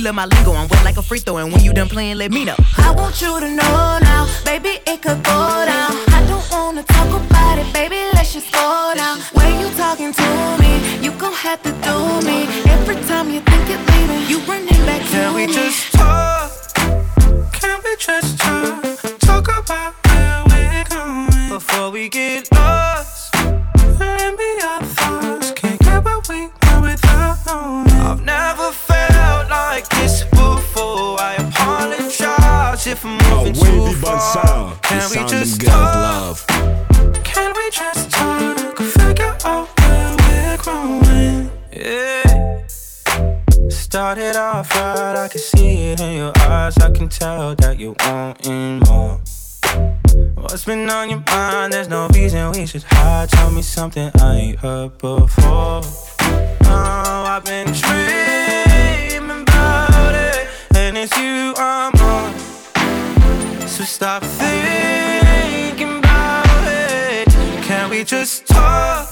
Love my lingo, I'm wet like a free throw, and when you done playing, let me know. I want you to know now, baby, it could go down. I don't wanna talk about it, baby, let's just go down. When you talking to me, you gon' have to do me. Every time you think you're leaving, you running back to Can me. we just talk? Can we just talk? Talk about where we're going before we get Can we just talk? love. Can we just talk? Figure out where we're growing. Yeah. Started off right, I can see it in your eyes. I can tell that you wanting more. What's been on your mind? There's no reason we should hide. Tell me something I ain't heard before. Oh, I've been dreaming about it, and it's you I'm on. So stop thinking about it. Can we just talk?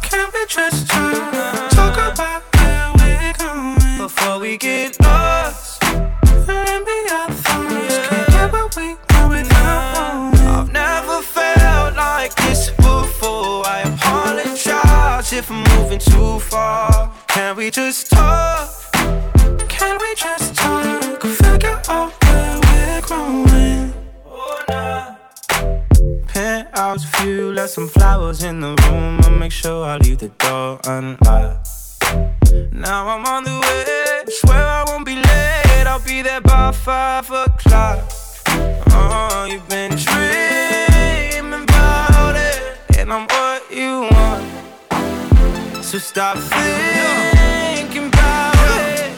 Can we just talk? Talk about where we're going before we get lost. Let me our thoughts. Can't get what we want without knowing. I've never felt like this before. I apologize if I'm moving too far. Can we just talk? Left some flowers in the room. I'll make sure I leave the door unlocked. Now I'm on the way. Swear I won't be late. I'll be there by five o'clock. Oh, you've been dreaming about it, and I'm what you want. So stop thinking about it.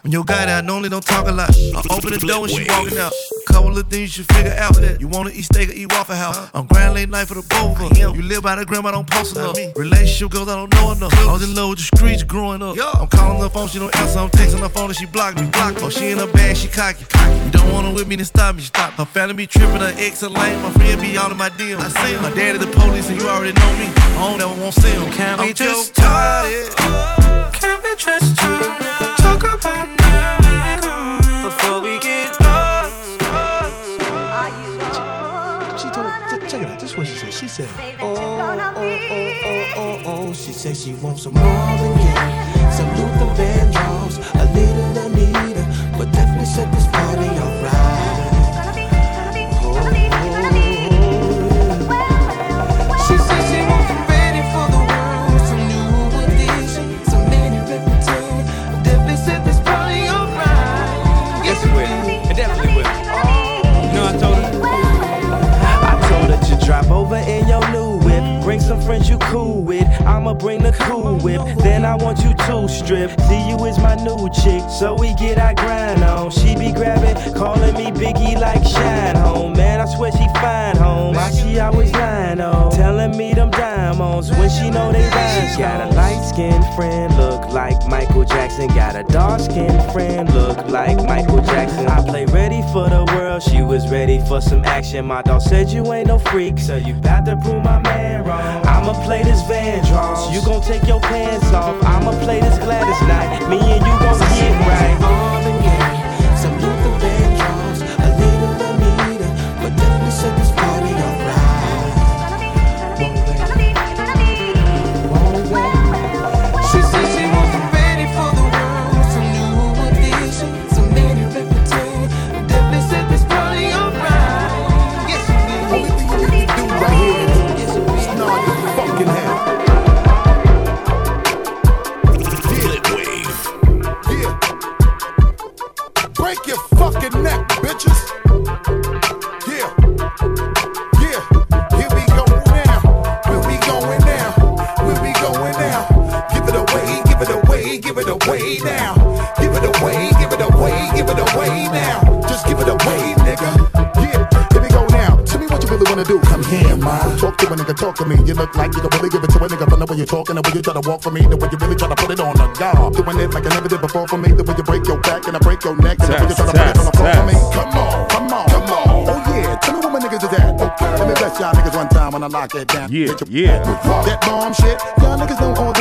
When your guy there normally don't talk a lot. I open the door when she walking out. Couple of things you should figure out. You wanna eat steak or eat Waffle House. Uh. I'm grind late night for the both of. You live by the grandma, don't post enough. Relationship goes, I don't know enough. I was in love with the streets growing up. I'm calling her phone, she don't answer. I'm texting her phone and she blocked me. Blocked Oh, she in her bag, she cocky. You don't want her with me, then stop me. Stop. Her family be tripping, her ex a lame. My friend be out of my deal. I see him. My daddy the police, and you already know me. I don't ever want to see him. Can we I'm just talk? Cocker. Can we just talk? Talk about She wants some Marvin Gaye, some Luther Vandross, a little Anita, but definitely set this party alright. She said she wants some ready for the world, some new edition, some many reputation. Definitely set this party alright. Yes, it some friends you cool with. I'ma bring the cool whip. Then I want you to strip. You is my new chick, so we get our grind on. She be grabbing, calling me Biggie like Shine Home. Man, I swear she fine home. Why she always lying on? Telling me them diamonds when she know they. She got a light skinned friend, look like Michael Jackson. Got a dark skinned friend, look like Michael Jackson. I play ready for the world, she was ready for some action. My dog said you ain't no freak, so you bout to prove my man wrong. I'ma play this Van Vandross, you gon' take your pants off. I'ma play this Gladys Knight, me and you gon' get right. Talking, the way you try to walk for me, the way you really try to put it on the guard. Doing it like I never did before for me, the way you break your back and I break your neck, and the way you try to put it on the floor for me. Come on, come on, come on. Oh yeah, tell me what my niggas is at. Okay, let me bless y'all niggas one time when I lock it down. Yeah, yeah. That bomb shit, y'all niggas know all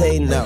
say no.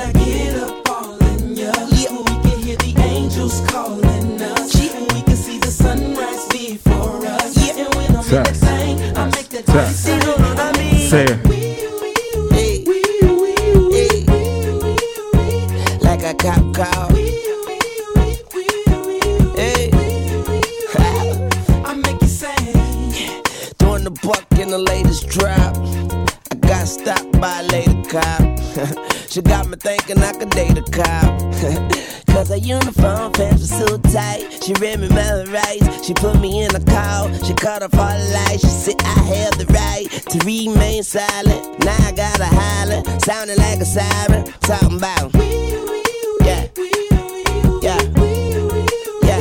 She put me in a call, she cut off all lights. She said I have the right to remain silent. Now I gotta holler, sounding like a siren, talking about. Yeah. Yeah. Yeah.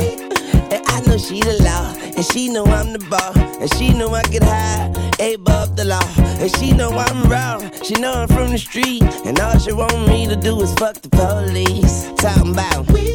And I know she the law, and she know I'm the ball, and she know I get high, above the law, and she know I'm wrong, she know I'm from the street, and all she want me to do is fuck the police, talking about.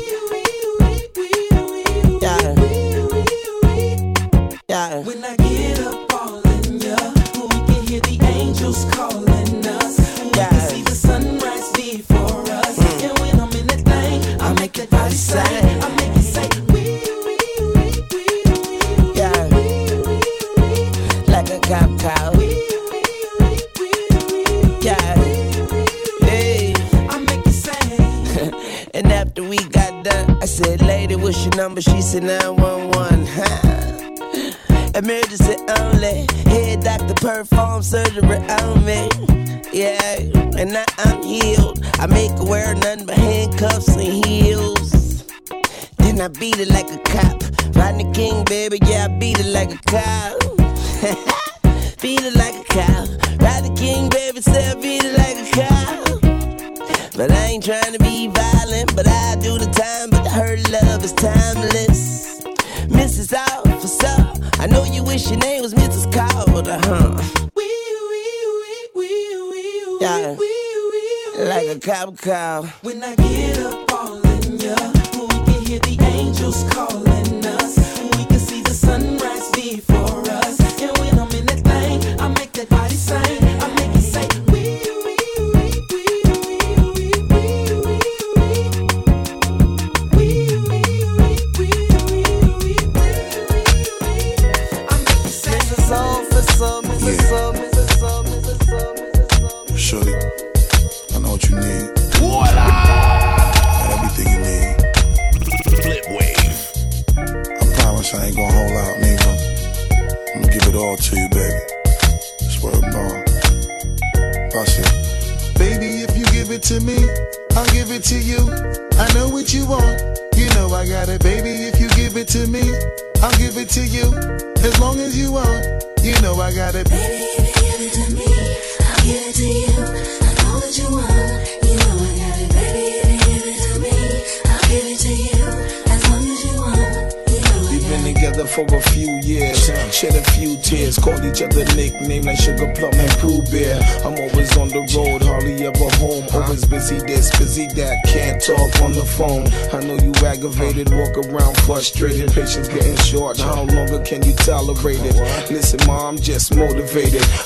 Cow.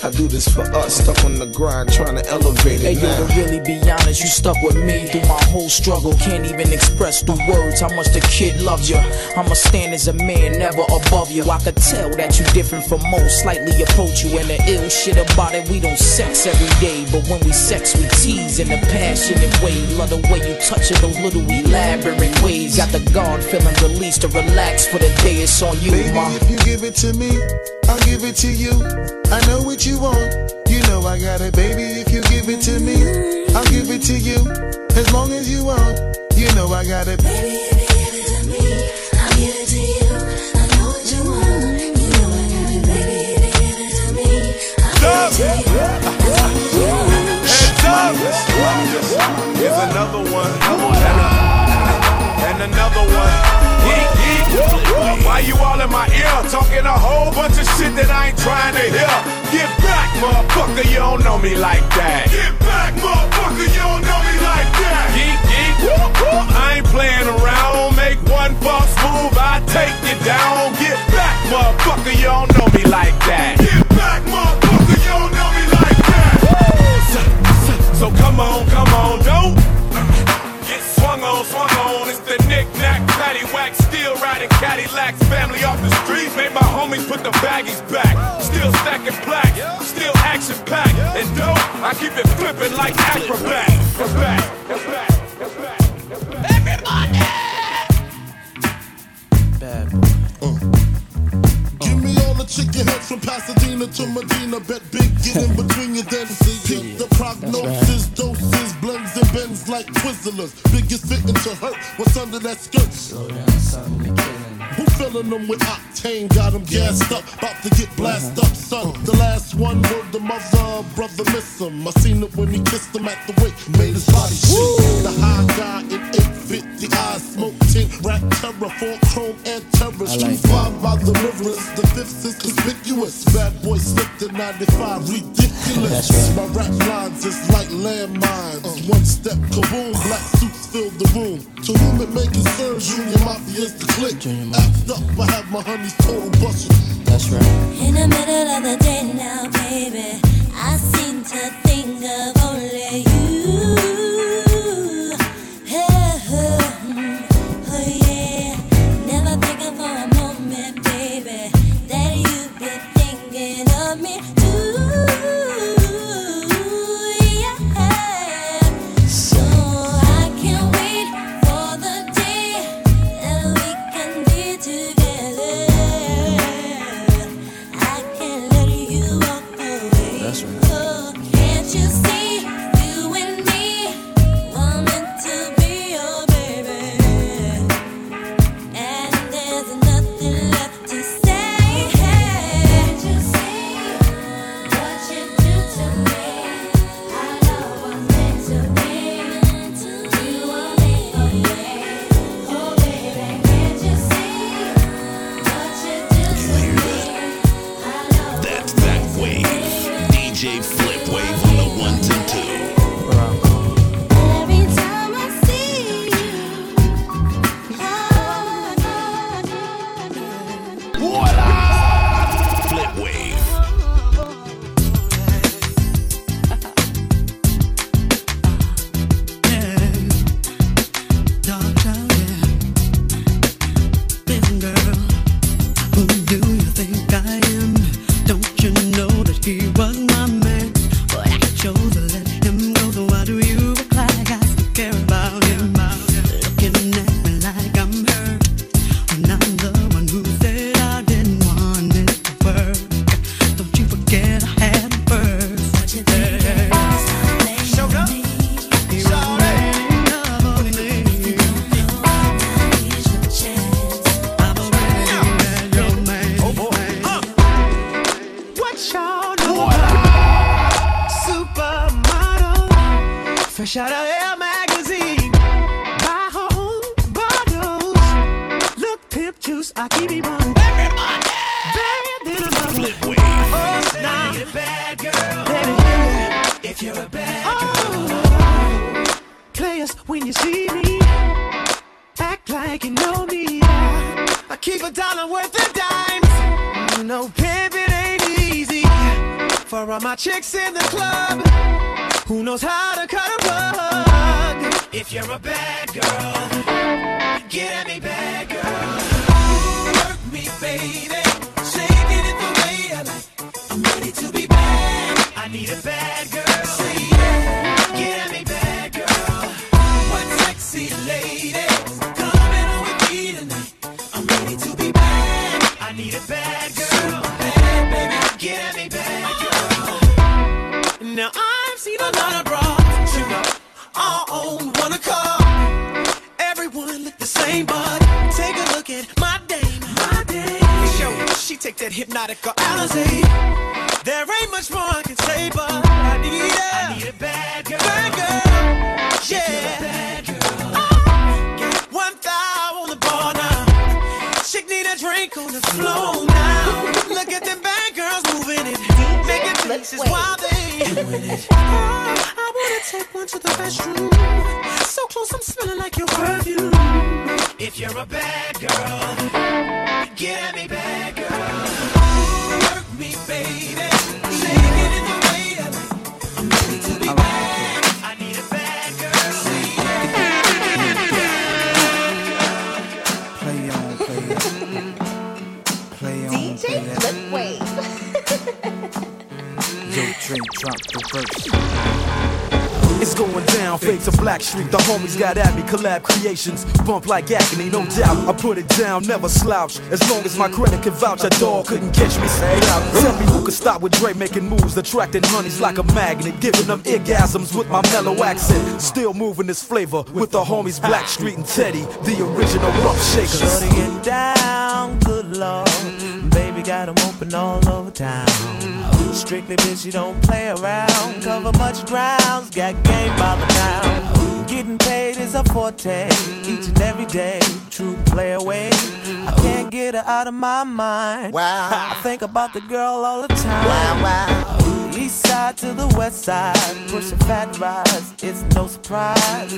I do this for us, stuck on the grind, trying to elevate Hey it. yo, now. to really be honest, you stuck with me through my whole struggle. Can't even express through words how much the kid loves you. I'ma stand as a man, never above you. I could tell that you different from most, slightly approach you. And the ill shit about it, we don't sex every day. But when we sex, we tease in a passionate way. Love the way you touch it, those little elaborate ways. Got the guard feeling released to relax for the day. It's on you, Baby, ma. if you give it to me, I'll give it to you. I know what you want. You know I got it, baby. If you give it to me, I'll give it to you. As long as you want, you know I got it. Baby, if you give it to me, I'll give it to you. I know what you want. You know I got it, baby. If you give it to me, I'll give it to you. As long as you want. Heads up! Here's another one. And, a- and another one. Yeet, yeet. Why you all in my ear? Talking a whole bunch of shit that I ain't trying to hear. Get back, motherfucker, you don't know me like that. Get back, motherfucker, you don't know me like that. Yeet, yeet. I ain't playing around. Make one false move, I take you down. Get back, motherfucker, you don't know me like that. Get back, motherfucker, you don't know me like that. So, so, so come on, come on, don't get swung on, swung on. It's the knick-knack, paddywhack, still riding Cadillacs. Family off homies put the baggies back. Still stacking plaques, still action-packed. And dope, I keep it flipping like acrobat. Acrobat, acrobat, acrobat, acrobat. Everybody! Give me all the chicken heads from Pasadena to Medina. Bet big, get in between you, then see it. The prognosis, doses, blends and bends like Twizzlers. Biggest fitting to hurt. What's under that skirt? Who filling them with octane? Got them gassed up, about to get blasted up, son. The last one word the mother, brother miss him. I seen it when he kissed him at the wake, made his body shake. The high guy in 850 eyes, smoke tint, rap terror, four chrome and terror. Street five by the rivers, the fifth is conspicuous. Bad boy slipped in 95, ridiculous. My rap lines is like landmines. One step, kaboom, black suits fill the room. To whom it may concern, Junior Mafia's the click. Act up, I have my honeys total busted. That's right. In the middle of the day now, baby, I seem to think of only you. Collab creations. Bump like agony, no doubt. I put it down, never slouch. As long as my credit can vouch, a dog couldn't catch me. Say out. Tell me who could stop with Dre making moves, attracting honeys like a magnet, giving them orgasms with my mellow accent. Still moving this flavor with the homies Blackstreet and Teddy, the original rough shakers. Shorty get down, good lord. Baby got 'em open all over town. Strictly bitch, you don't play around. Cover much grounds, got game by the pound. Getting paid is a forte, each and every day. True play away. I can't get her out of my mind. Wow. I think about the girl all the time. Wow, wow. East side to the west side, pushing fat rides, it's no surprise.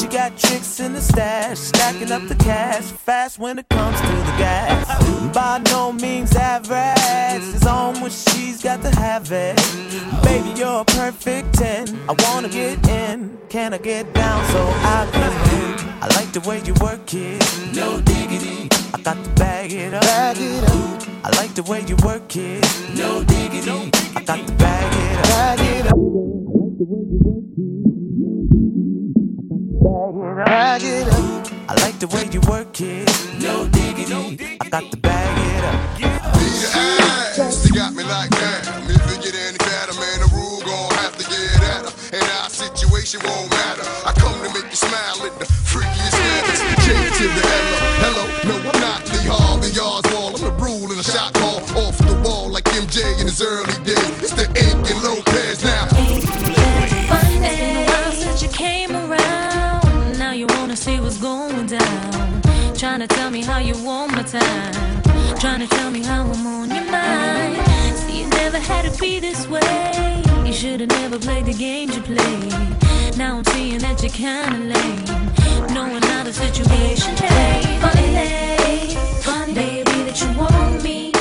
She got tricks in the stash, stacking up the cash, fast when it comes to the gas. By no means average, it's when she's got to have it. Baby, you're a perfect 10. I wanna get in, can I get down so I can win? I like the way you work it, no diggity. I got to bag it up. Bag it up. I like the way you work it. No diggity. I got to bag it up. Bag it up. Bag it up. I like the way you work it. No diggity. I got the bag it up. She got me like that. If it get any better, man, the rule gon' have to get at her. And our situation won't matter. I come to make you smile at the freakiest manners. Change to the hello, hello. No, I'm not Lee Harvey Oswald. I'm the rule in a shot call off the wall like MJ in his early how you want my time. Trying to tell me how I'm on your mind. See, it never had to be this way. You should've never played the games you played. Now I'm seeing that you're kinda lame. Knowing how the situation changed. Funny, funny, baby, that you want me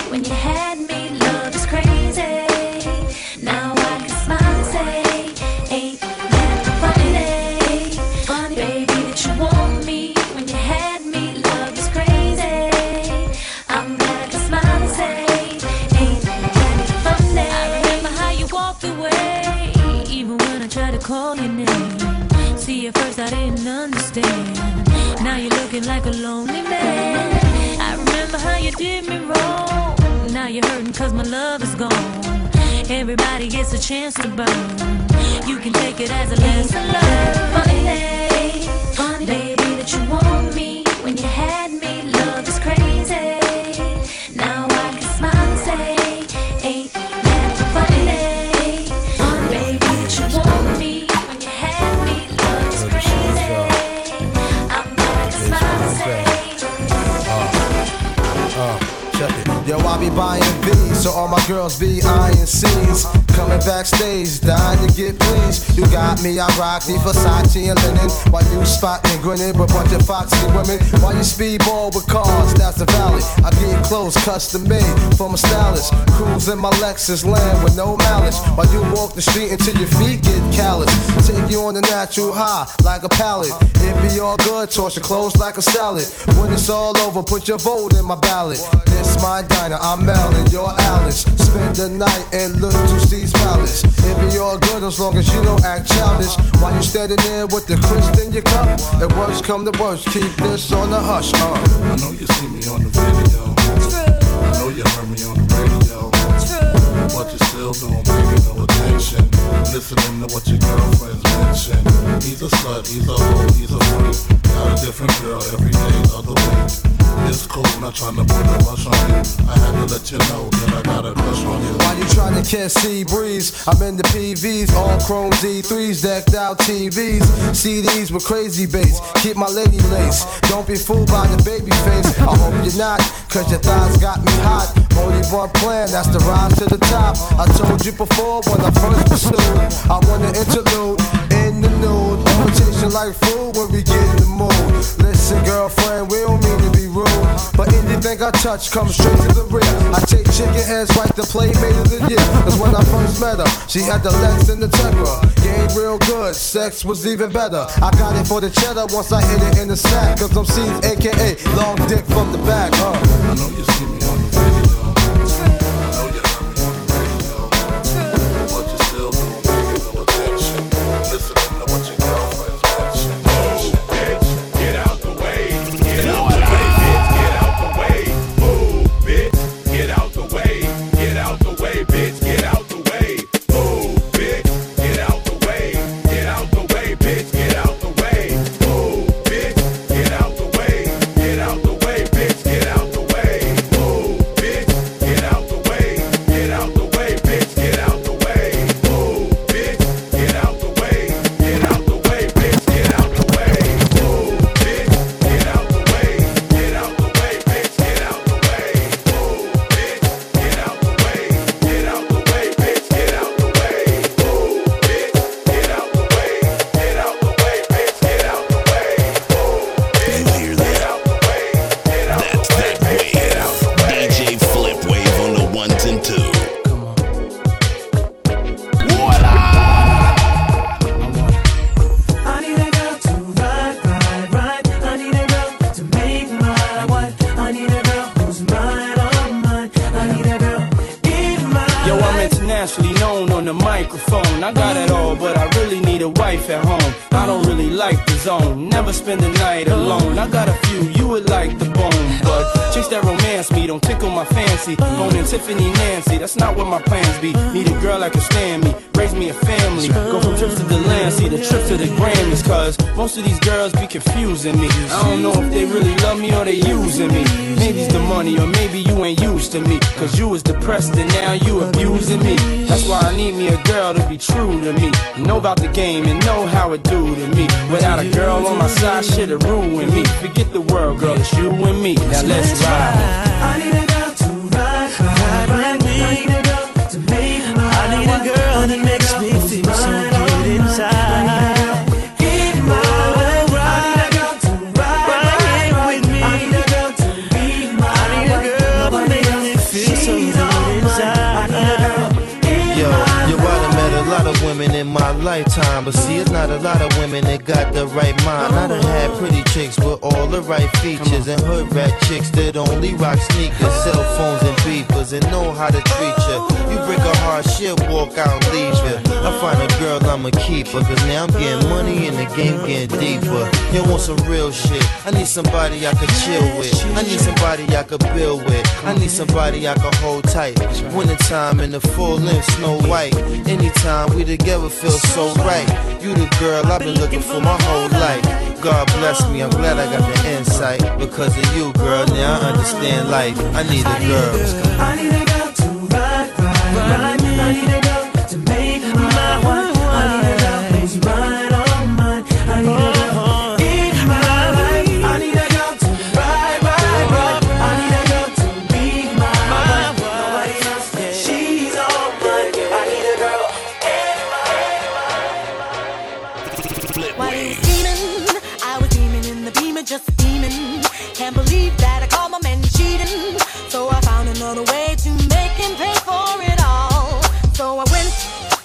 my love is gone. Everybody gets a chance to burn. You can take it as a lesson learned. Funny, funny, baby, that you want me so all my girls be eyeing C's. Coming backstage, dying to get pleased. You got me, I rock the Versace and linen. While you spotting, grinning with bunch of foxy women. While you speedball with cars, that's the valley. I get clothes custom made from a stylist. Cruise in my Lexus land with no malice. While you walk the street until your feet get callous. Take you on the natural high like a pallet. It be all good, toss your clothes like a salad. When it's all over, put your vote in my ballot. This my diner, I'm Mel and you're Alice. Spend the night and look to Steve's palace. It be all good as long as you don't act childish. While you standing there with the crisp in your cup. If worst come to worst, keep this on the hush. Uh. I know you see me on the video. I know you heard me on the radio. But you still don't pay no attention. Listening to what your girlfriends mention. He's a slut, he's a hoe, he's a freak. Got a different girl every day of the week. It's cool, not trying to put a rush on you. I had to let you know that I got a crush on you. While you trying to catch sea breeze, I'm in the PVs, all chrome Z3s, decked out TVs, CDs with crazy bass. Keep my lady lace. Don't be fooled by the baby face. I hope you're not, cause your thighs got me hot. Only one plan, that's the rise to the top. I told you before when I first pursued. I want to interlude in the nude. Invitation like food when we get in the mood. Listen, girlfriend, we don't mean to be rude. But anything I touch comes straight to the rear. I take chicken heads right to playmate of the year. Cause when I first met her, she had the legs and the temper. Game real good, sex was even better. I got it for the cheddar once I hit it in the sack. Cause I'm seen aka long dick from the back. Uh. I know you see me on the video. Somebody I could chill with. I need somebody I could build with. I need somebody I could hold tight. Wintertime in the full length, Snow White. Anytime we together feel so right. You the girl I've been looking for my whole life. God bless me, I'm glad I got the insight. Because of you, girl, now I understand life. I need a girl.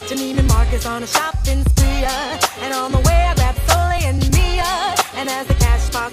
To Neiman Marcus on a shopping spree. uh, And on the way I grabbed Soleil and Mia. And as the cash box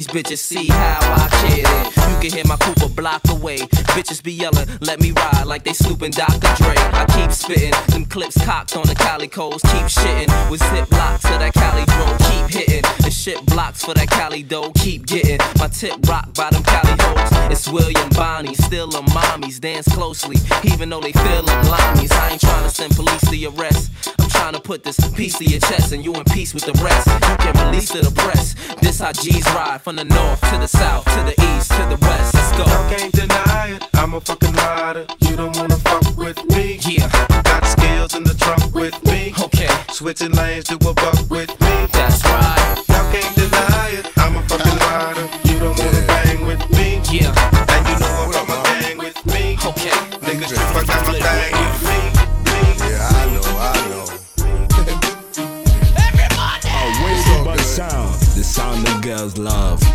these bitches see how I kid it. You can hear my coupe a block away. Bitches be yelling, let me ride like they snooping Dr. Dre. I keep spitting, them clips cocked on the calicos. Keep shitting with zip locks to that Cali dro. Keep hitting the shit blocks for that Cali dough. Keep getting my tip rocked by them Cali hoes. It's William Bonney, still them mommies. Dance closely, even though they feel limeys. I ain't trying to send police to your rest. I'm trying to put this piece to your chest and you in peace with the rest. You can release to the press. This how G's ride from the north to the south to the east to the west. Let's go. Y'all can't deny it. I'm a fucking rider. You don't wanna fuck with me. Yeah. Got skills in the trunk with me. Okay. Switching lanes to a buck with me. That's right. Y'all can't deny it. I'm a fucking rider. You don't wanna bang with me. Yeah. And you know I brought my gang with me. Okay. Niggas trip, I got my thing with me. Yeah, I know, I know. A wave of sound, the sound the girls love.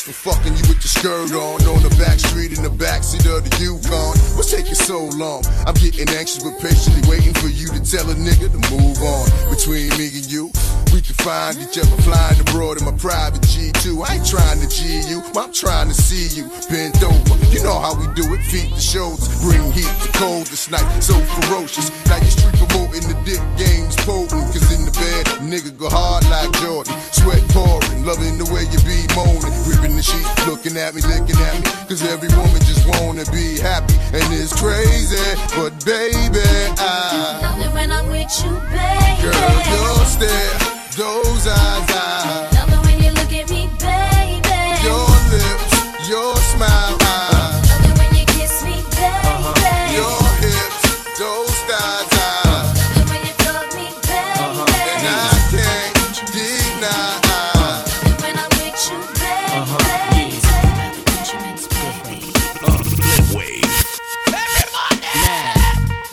For fucking you with your skirt on on the back street in the backseat of the Yukon. What's taking so long? I'm getting anxious but patiently waiting for you to tell a nigga to move on. Between me and you, find each other flying abroad in my private G2. I ain't trying to G you, I'm trying to see you bent over. You know how we do it, feet to shoulders, bring heat to cold this night, so ferocious. Now you street promoting the dick game's potent, cause in the bed, nigga go hard like Jordan. Sweat pouring, loving the way you be moaning, ripping the sheet, looking at me, licking at me, cause every woman just wanna be happy, and it's crazy, but baby, I. Love it when I'm with you, baby. Girl, your stare, those eyes, I. Love it when you look at me, baby. Your lips, your smile, I. Love it when you kiss me, uh-huh. baby. Your hips, those thighs, I. Love it when you fuck me, uh-huh. baby. And I can't deny. Love it when I'm with you, uh-huh. baby. Uh,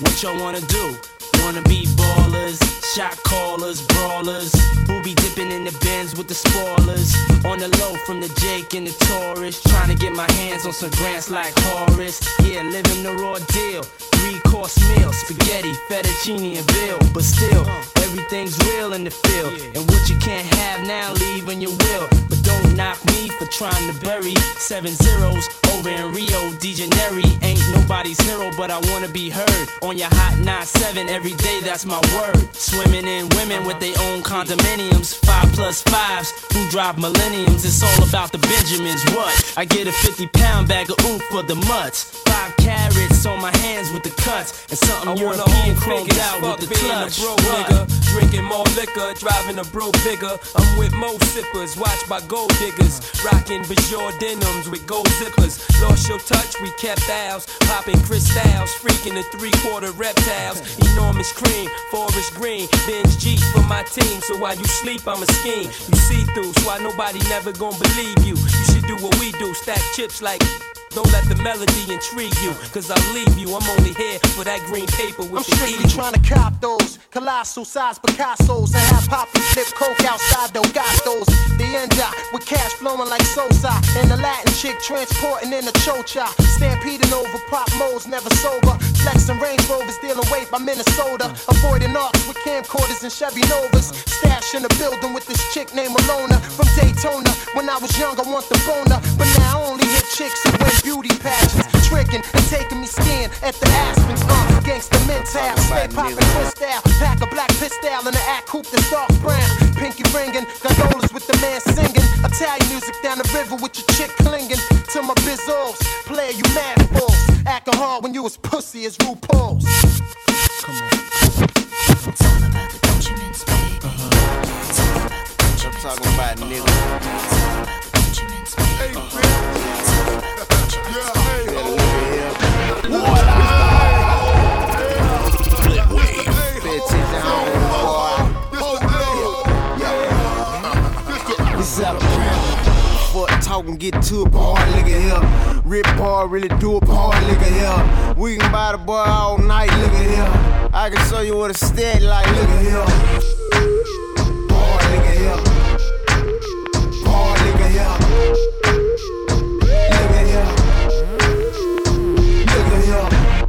what y'all wanna do? Wanna be ballers, Shot callers, brawlers, who be dipping in the bins with the spoilers. On the low from the Jake and the Taurus, trying to get my hands on some grants like Horace. Yeah, living the raw deal. Three course meal, spaghetti, fettuccine, and bill. But still, everything's real in the field. And what you can't have now, leave when you will. But don't knock me for trying to bury seven zeros over in Rio de Janeiro. Ain't nobody's hero, but I wanna be heard on your hot 9-7 every day. That's my word. Swimming in women with their own condominiums, five plus fives who drive millenniums. It's all about the Benjamins. What? I get a 50 pound bag of oomph for the mutts. Five carrots on my hands with the cuts, and something I European chromed out with the clutch. a What? nigga, drinking more liquor, driving a bro bigger. I'm with mo sippers, watched by gold diggers, rocking Bajor denims with gold zippers. Lost your touch, we kept ours, popping crystals, freaking the three quarter reptiles. Enormous cream, forest green, binge G for my team. So while you sleep, I'm a scheme. You see through, so why nobody never gonna believe you. You should do what we do, stack chips like. Don't let the melody intrigue you, cause I'll leave you. I'm only here for that green paper with I'm the strictly eagle. trying to cop those colossal size Picasso's and have Poppy flip coke outside though got those. The end with cash flowing like Sosa and the Latin chick transporting in a chocha. Stampeding over pop modes, never sober. Flexing Range Rovers, dealing weight by Minnesota. Avoiding arcs with camcorders and Chevy Novas. Stash in the building with this chick named Alona from Daytona. When I was young, I want the boner, but now I only hit chicks who win beauty pageants. Tricking and taking me skiing at the Aspens. Uh, gangsta mental, stay popping twist out. Pack a black pistol and an act coupe that's dark brown. Pinky ringing, gondolas with the man singing. Italian music down the river with your chick clinging to my bizzles. Player, you mad balls. Acting hard when you was pussy as RuPaul's. Come on. I'm talking about nigga. This Fuck talking, get to a bar, look at here. Rip bar, really do a bar, look at here. We can buy the bar all night, at here. I can show you what a steady like, at here. Look at here. Look at here.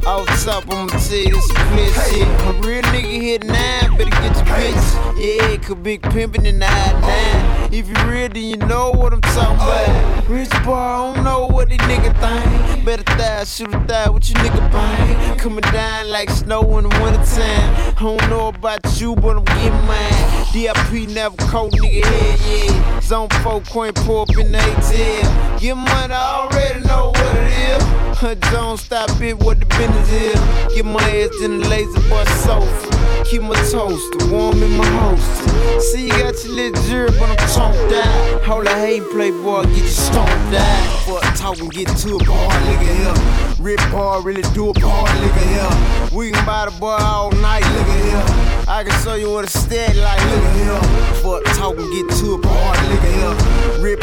Look here. Off top, I'ma tell you this split shit. A real nigga hit nine, better get your bitch. Yeah, could big pimpin' in the high nine. If you real, then you know what I'm talking about. Rich boy, I don't know what these nigga think. Better thigh, shoot a thigh, what you nigga bang? Coming down like snow in the wintertime. I don't know about you, but I'm getting mine. DIP never cold nigga head, yeah. Zone 4 coin pull up in the money, I already know what it is. Don't stop it, what the business is. Get my ass in the laser boy sofa. Keep my toast warm in my host. See, you got your little jury, but I'm toned out. Hold a hate playboy, get you stoned out. Fuck talking, get to a bar, at here. Rip bar, really do a bar, look at. We can buy the bar all night, look at. I can show you what a steady like, look at here. Fuck talking, get to a bar, look at here. Rip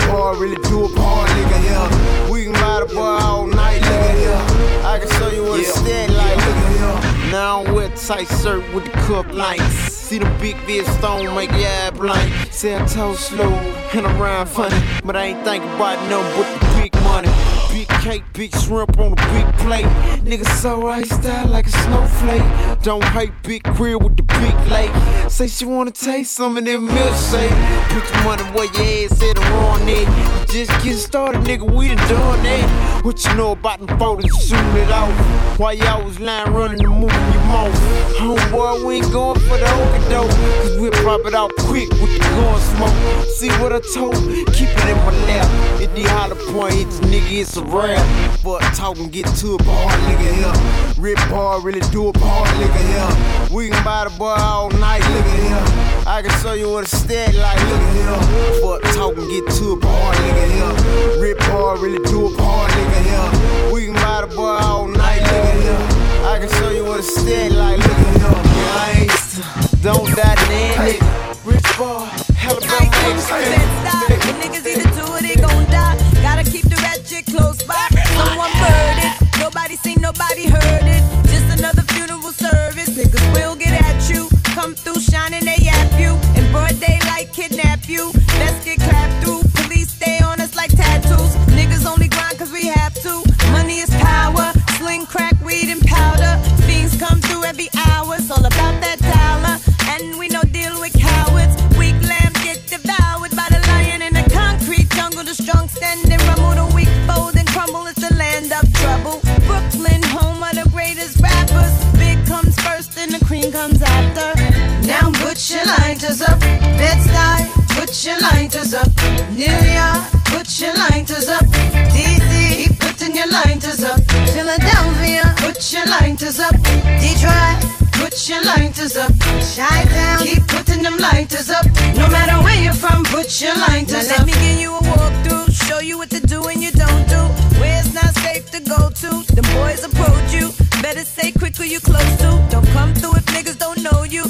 tight shirt with the cup lights. See the big vid stone make your eye blind. Say I talk slow and I rhyme funny, but I ain't think about nothing but the big. Big cake, big shrimp on a big plate. Nigga so right style like a snowflake. Don't hate big crib with the big lake. Say she wanna taste some of them milkshake. Put your money where your ass at and on it. Just get started, nigga. We done done that. What you know about them photos? Shooting it off. While y'all was lying running and moving your mouth. Homeboy, we ain't going for the okie doke. Cause we'll pop it out quick with the gun smoke. See what I told? Keep it in my lap. If the holler point hits, nigga, it's a rap. But talking, get to a bar, nigga, here. Rip bar, really do a bar, nigga, here. We can buy the bar all night, nigga, here. I can show you what a steady like, nigga, here. But talking, get to a bar, nigga, here. Rip bar, really do a bar, nigga, here. We can buy the bar all night, nigga, here. I can show you what a steady like, nigga, here. Gangsta, don't die, nigga. Rich bar, hella bro, The niggas either do or they gon' die. Gotta keep the ratchet close by. Someone heard it. Nobody seen, nobody heard it. Just another funeral service. Niggas will get at you. Come through shining, they yap you. In broad daylight, kidnap you. Let's get clapped through. Police stay on us like tattoos. Niggas only grind cause we have to. Money is power. Sling, crack, weed, and powder. Fiends come through every hour. So put your lighters up. Bed-Stuy, put your lighters up. New York, put your lighters up. D.C., Keep putting your lighters up. Philadelphia, put your lighters up. Detroit, put your lighters up. Shy town, keep putting them lighters up. No matter where you're from, put your lighters now up. Let me give you a walkthrough, show you what to do and you don't do. Where it's not safe to go to, the boys approach you. Better say quick who you close to. Don't come through if niggas don't know you.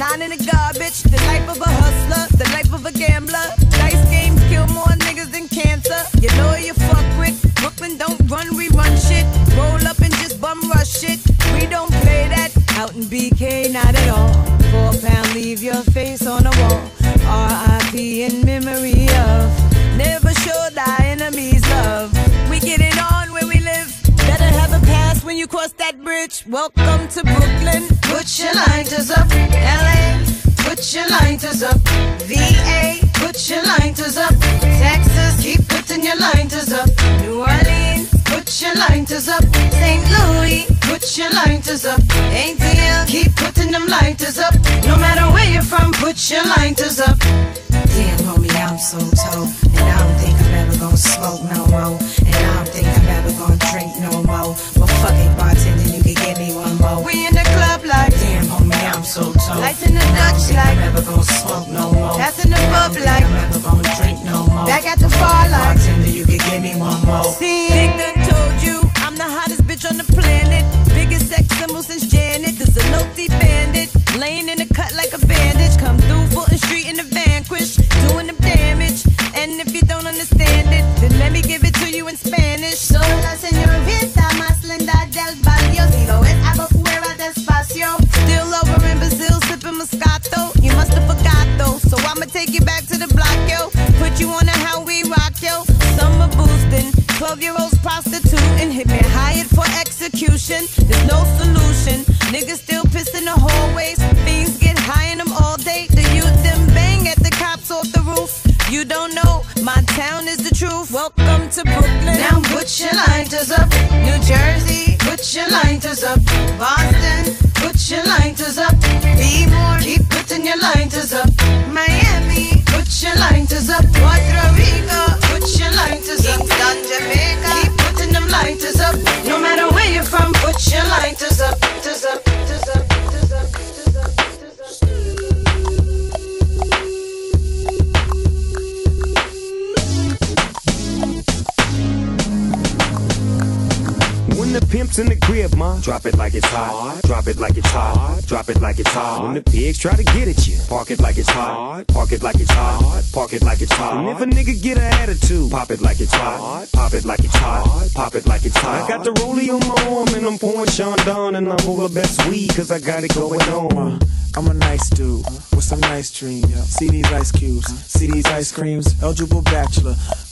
Nine in the garbage. The life of a hustler, the life of a gambler. Dice games kill more niggas than cancer. You know you fuck with. Brooklyn don't run, we run shit. Roll up and just bum rush it. We don't play that. Out in BK, not at all. Four pound, leave your face on the wall. R.I.P. in memory bridge. Welcome to Brooklyn. Put your lighters up. LA. Put your lighters up. VA. Put your lighters up. Texas. Keep putting your lighters up. New Orleans. Put your lighters up. St. Louis. Put your lighters up. ATL. Keep putting them lighters up. No matter where you're from, put your lighters up. Damn, homie, I'm so told. And I don't think I'm ever gonna smoke no more. Like, I'm never gonna smoke no more. That's in the pub like, I'm never gonna drink no more. Back at the bar like, bartender, you can give me one more. See, Big told you, I'm the hottest bitch on the planet. Biggest sex symbol since Janet. There's a no bandit. Laying in the drop it like it's hot. Drop it like it's hot. Drop it like it's hot. When the pigs try to get at you, park it like it's hot. Park it like it's hot. Park it like it's hot. And if a nigga get an attitude, pop it like it's hot. Pop it like it's hot. Pop it like it's hot. I got the rollie on my arm and I'm pouring Sean Don and I'm all the best weed cause I got it going on. Uh, I'm a nice dude with some nice dreams. See these ice cubes, see these ice creams. Eligible bachelor,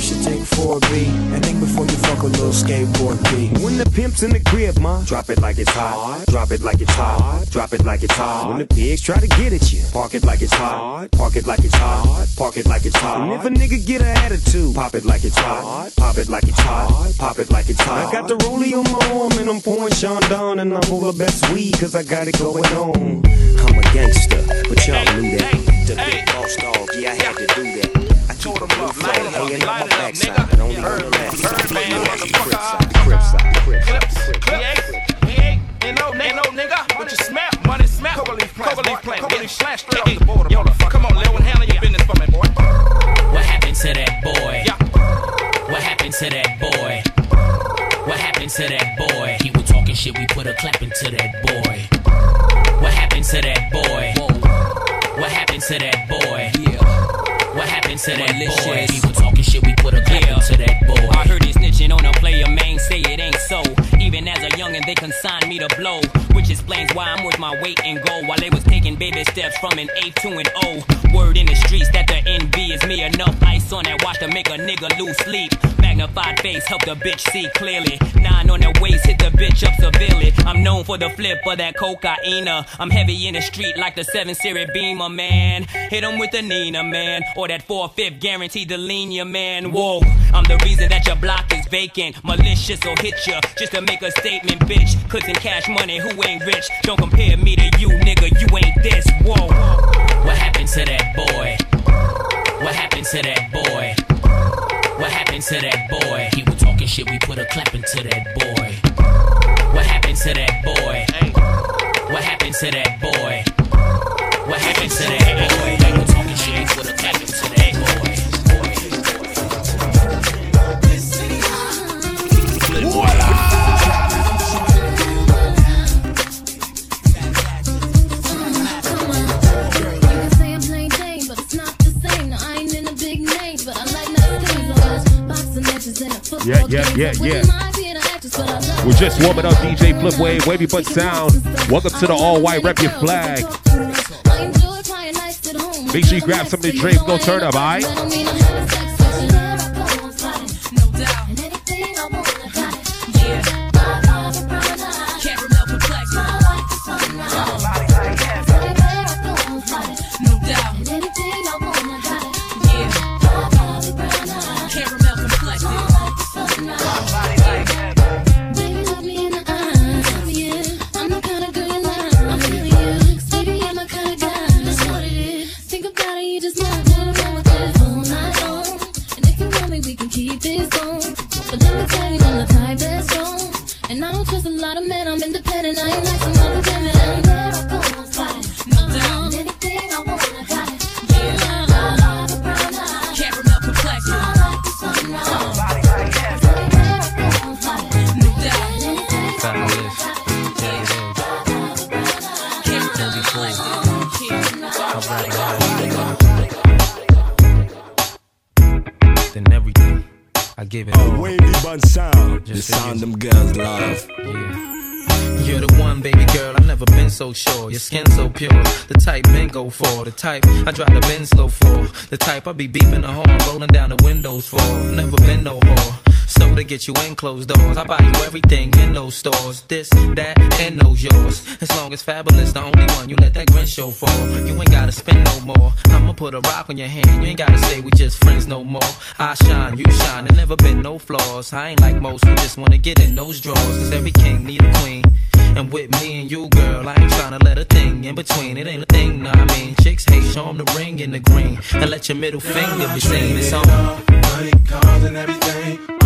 should take 4B and think before you fuck a little skateboard B. When the pimp's in the crib, ma, drop it like it's hot. Drop it like it's hot. Drop it like it's hot. When the pigs try to get at you, park it like it's hot. Park it like it's hot. Park it like it's hot. And if a nigga get an attitude, pop it like it's hot. Pop it like it's hot. Pop it like it's hot. I got the rollie on my arm and I'm pouring Sean Don and I'm the best weed cause I got it going on. I'm a gangster, but y'all knew that. The big boss dog, yeah, I had to do that. I keep a blue flag hanging on my backside, and only on the left side. The crib side, the crib side, the crib side, the crib side. Ain't no, ain't no nigga, but you smell, money smell. Coca leaf plant, Coca leaf plant, Coca leaf plant, straight off the border. Yo, come on, Lil, one handle your business for me, boy. What happened to that boy? What happened to that boy? What happened to that boy? He was talking shit, we put a clap into that boy. What happened to that boy? What happened to that boy? What happened to that boy? He was talking shit, we put a clap into that boy. I heard they snitching on a player, man, say it ain't so. Even as a youngin', they consigned me to blow, which explains why I'm worth my weight in gold. While they was taking baby steps from an eighth to an O. Word in the streets that the envy is me. Enough ice on that watch to make a nigga lose sleep. Magnified face help the bitch see clearly. Nine on the waist hit the bitch up severely. I'm known for the flip of that cocaine. I'm heavy in the street like the 7 Series Beamer, man. Hit 'em with the Nina, man. Or that 4-5 guaranteed to lean ya, man. Whoa, I'm the reason that your block is vacant. Malicious will hit ya just to make a statement, bitch. Cause cash money, who ain't rich? Don't compare me to you, nigga. You ain't this. Whoa. What happened to that boy? What happened to that boy? What happened to that boy? He was talking shit, we put a clap into that boy. What happened to that boy? What happened to that boy? What happened to that boy? Yeah, yeah, yeah, yeah. but We're just warming up DJ Flip Wave, Wavy Butt Sound. Welcome to the all white rep your flag. Make sure you grab some of the drinks, no turn up, alright? Your skin so pure. The type men go for. The type I drive the Benz slow for. The type I be beeping the horn, rolling down the windows for. Never been no whore. So to get you in closed doors, I buy you everything in those stores. This, that, and those yours. As long as fabulous, the only one you let that grin show for. You ain't gotta spend no more. I'ma put a rock on your hand. You ain't gotta say we just friends no more. I shine, you shine. There never been no flaws. I ain't like most who just wanna get in those drawers. Cause every king need a queen. And with me and you, girl, I ain't tryna let a thing in between. It ain't a thing, nah, I mean. Chicks hate, show 'em the ring in the green. And let your middle finger be seen. It's on. Money, cars, and everything.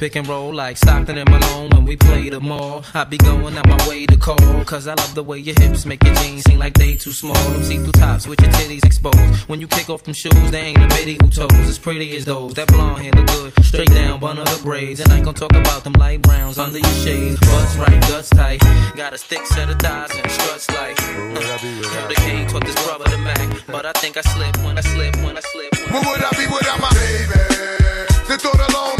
pick and roll like Stockton and Malone when we play the mall. I be going out my way to call, cause I love the way your hips make your jeans seem like they too small. Them see through tops with your titties exposed. When you kick off them shoes, they ain't a bitty who toes. As pretty as those. That blonde hair look good, straight down, bun of the braids. And I ain't gonna talk about them light browns under your shades. Butts right, guts tight. Got a thick set of thighs and struts like. Uh, the king taught this brother the Mac, but I think I slipped when I slipped when I slipped. What would I be without my baby? The thought alone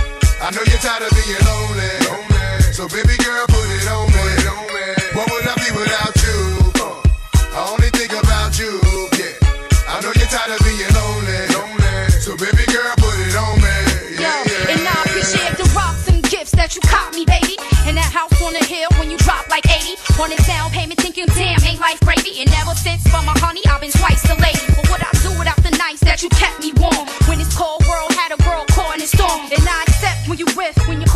I know you're tired of being lonely. lonely. So baby girl, put it on me. It on me. What would I be without you? Uh, I only think about you. Yeah. I know you're tired of being lonely. lonely. So baby girl, put it on me. Yeah, Yo, yeah. and I appreciate the rocks and gifts that you caught me, baby. And that house on the hill when you drop like 80 on a down payment, thinking damn, ain't life gravy. And ever since for my honey, I've been twice the lady. But what I do without the nights that you kept me warm when this cold world had a girl caught in a storm, and I when you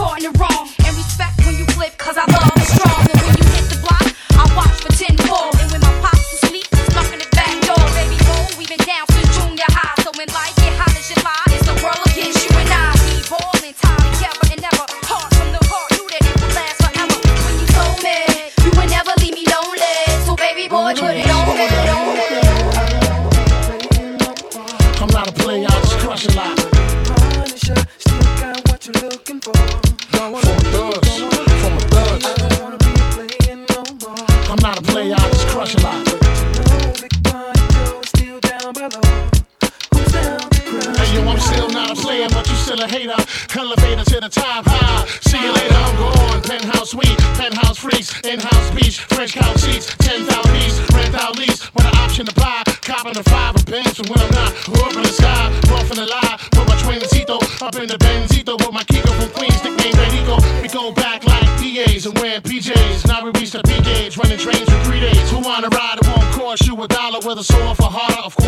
High. See you later, I'm gone. Penthouse suite, penthouse freaks, in-house beach, French couch seats, 10,000 piece, rent out lease. With an option to buy, copping the five of Benz from when I'm not. Up in the sky, off in the lie. Put my twin twincito up in the Benzito with my Kiko from Queens, nickname Benito. We go back like PAs and wearing PJs. Now we reach the P gauge, running trains for three days. Who wanna ride? It won't cost you a dollar a sore for harder. Of course,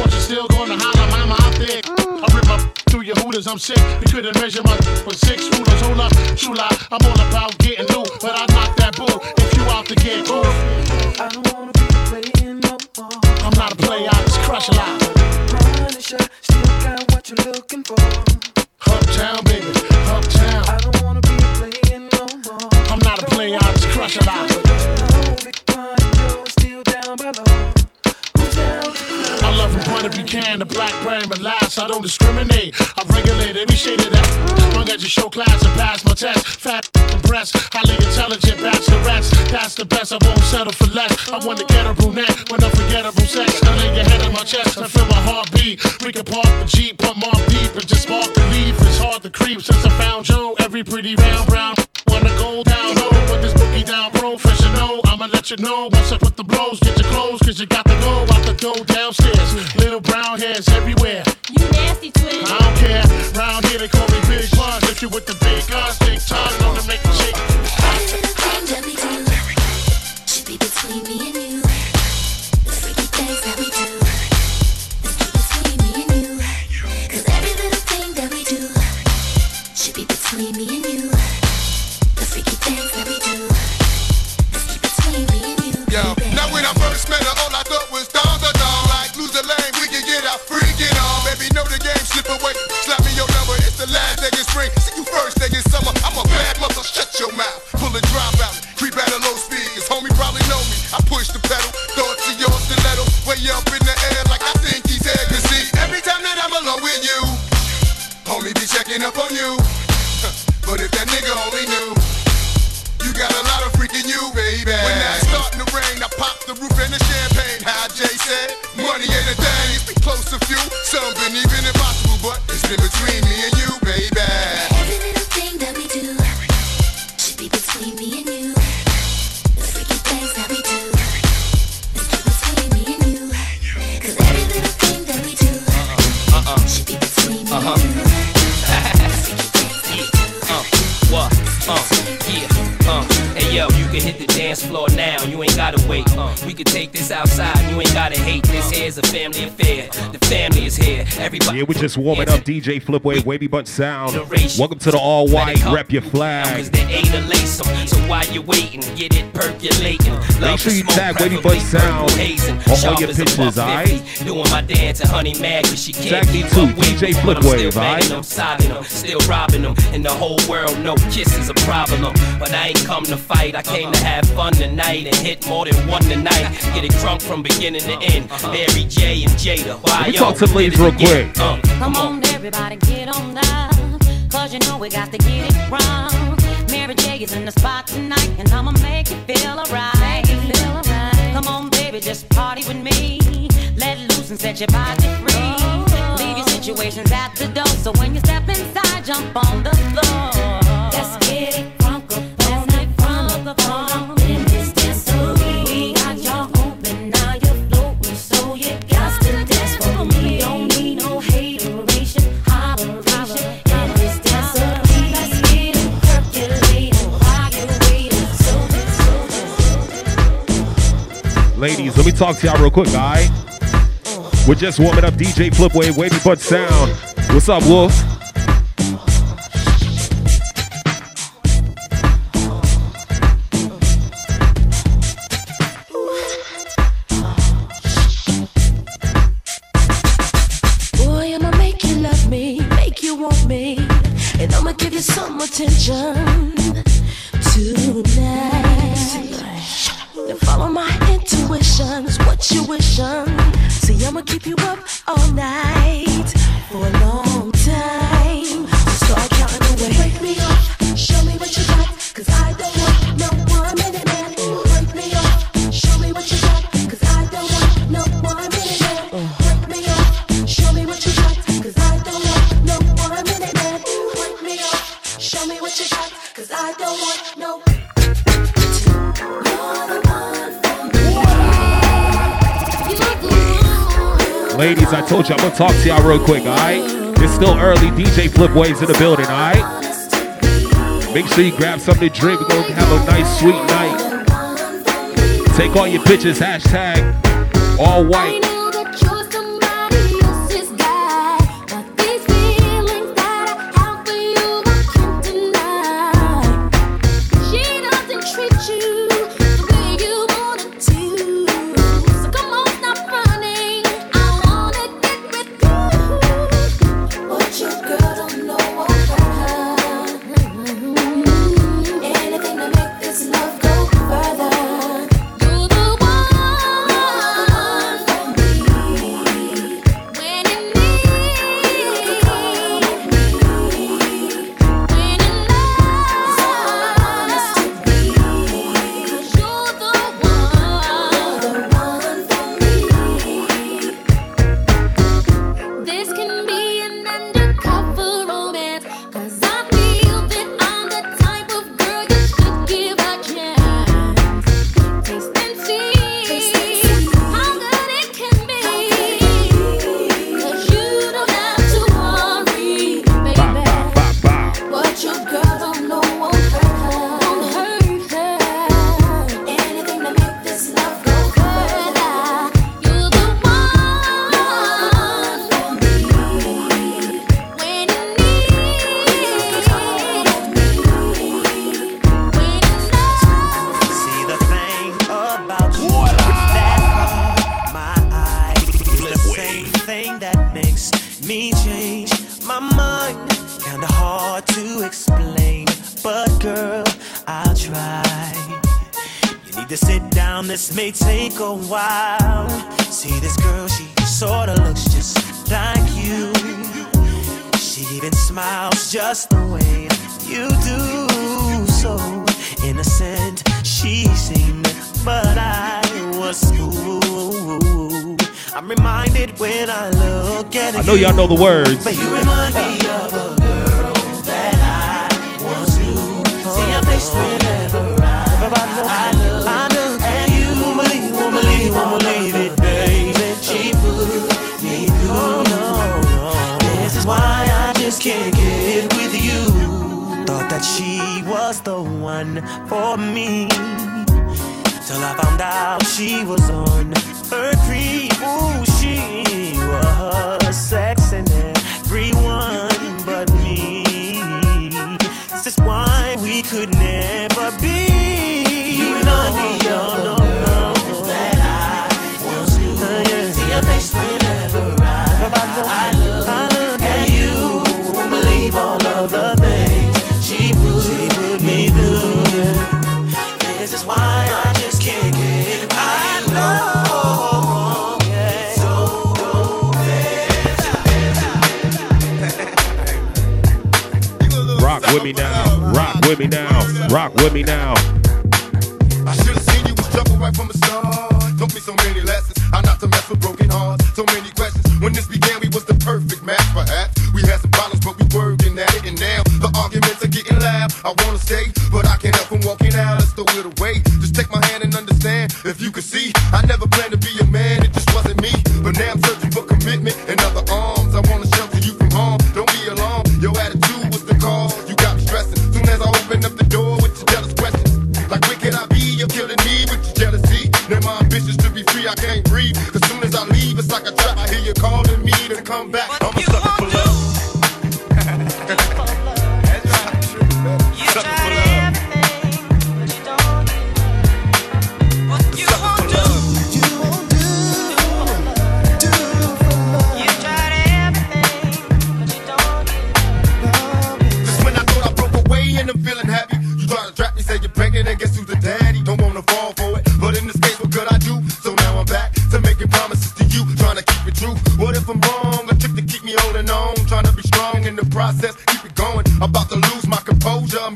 your hooters, I'm sick. You couldn't measure my with six rulers. Hold up, true. I'm all about getting loot, but I knock that bull if you out to get cool. I don't wanna be playing no more. I'm not a player, I just crush a lot. Punisher, still got what you're looking for. Uptown. If you can, the black but last I don't discriminate. I regulate every shade of that. Long as you show class and pass my test. Fat and breasts, highly intelligent bachelorettes. That's the best, I won't settle for less. I want to get a brunette with unforgettable sex. I lay your head on my chest and feel my heartbeat. We can park the Jeep, put more deep and just spark the leaf. It's hard to creep since I found Joe. Every pretty round brown wanna go down low. Put this boogie down professional. I'ma let you know once I put the blows. Get your clothes, cause you got to go out the door downstairs. Little brown hairs everywhere. You nasty twin. I don't care. Round here they call me Big Buzz. If you with the big guns, big known to make the your mouth. Pull a drop out, creep at a low speed. Cause homie probably know me. I push the pedal, throw it to your stiletto. Way up in the air like I think he's there. Cause see, every time that I'm alone with you, homie be checking up on you. But if that nigga only knew. You got a lot of freaking you, baby. When that's starting to rain, I pop the roof and the champagne. How Jay said, money ain't a thing. We close to few, something even impossible, but it's been between me and you, a family. Everybody. Yeah, we just warming up DJ Flipway, Wavy Bunch Sound. Welcome to the all white rep your flag. They ain't a lace 'em. So while you waiting, get it percolating. Make sure you tag Wavy Bunch Sound on all your pictures, alright? Doing my dance and honey mad cause she can't me too, DJ me, but I'm still banging alright? them, sobbing them, still robbing them. And the whole world know kiss is a problem. But I ain't come to fight, I came to have fun tonight and hit more than one tonight. Get it crunk from beginning to end. Uh-huh. Mary J and Jada. Why me talk to the ladies real again. Quick. Uh, Come on, everybody, get on down. Cause you know we got to get it wrong. Mary J is in the spot tonight, and I'ma make you feel alright. Come on, baby, just party with me. Let loose and set your body free. Leave your situations at the door. So when you step inside, jump on the floor. Let's get it crunk up on it, crunk up Ladies, let me talk to y'all real quick, alright? We're just warming up DJ Flipwave, waiting for sound. What's up, Wolf? Boy, I'ma make you love me, make you want me, and I'ma give you some attention. ladies, I told you I'm gonna talk to y'all real quick, alright? It's still early. DJ Flip Waves in the building, alright? Make sure you grab something to drink. We're gonna have a nice, sweet night. Take all your pictures, hashtag all white. for you and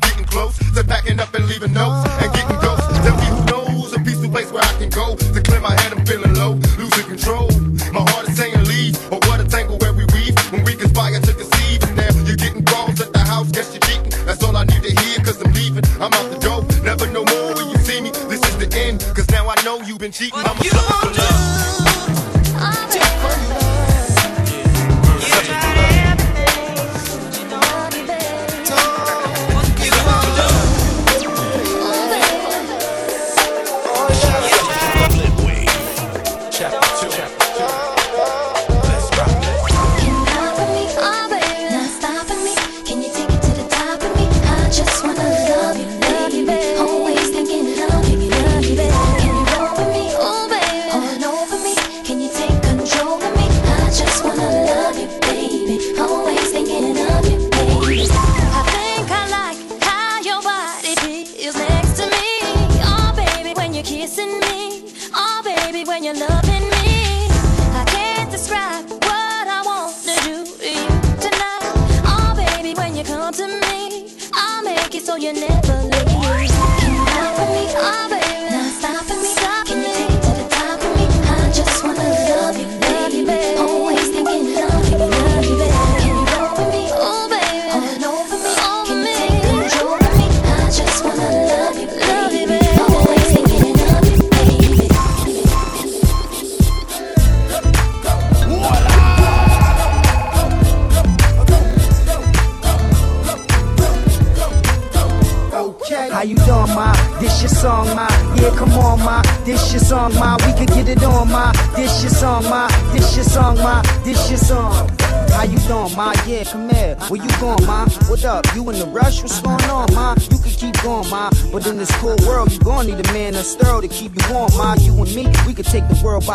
getting close. They're backing up and leaving notes and getting ghosts. They'll be who knows a peaceful place where I can go to clear my head. I'm feeling low, losing control. My heart is saying leave, or what a tangle where we weave when we conspire to deceive. And now you're getting calls at the house, guess you're cheating. That's all I need to hear, cause I'm leaving. I'm out the door, never no more when you see me. This is the end, cause now I know you've been cheating. I'm a sucker for love.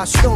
my.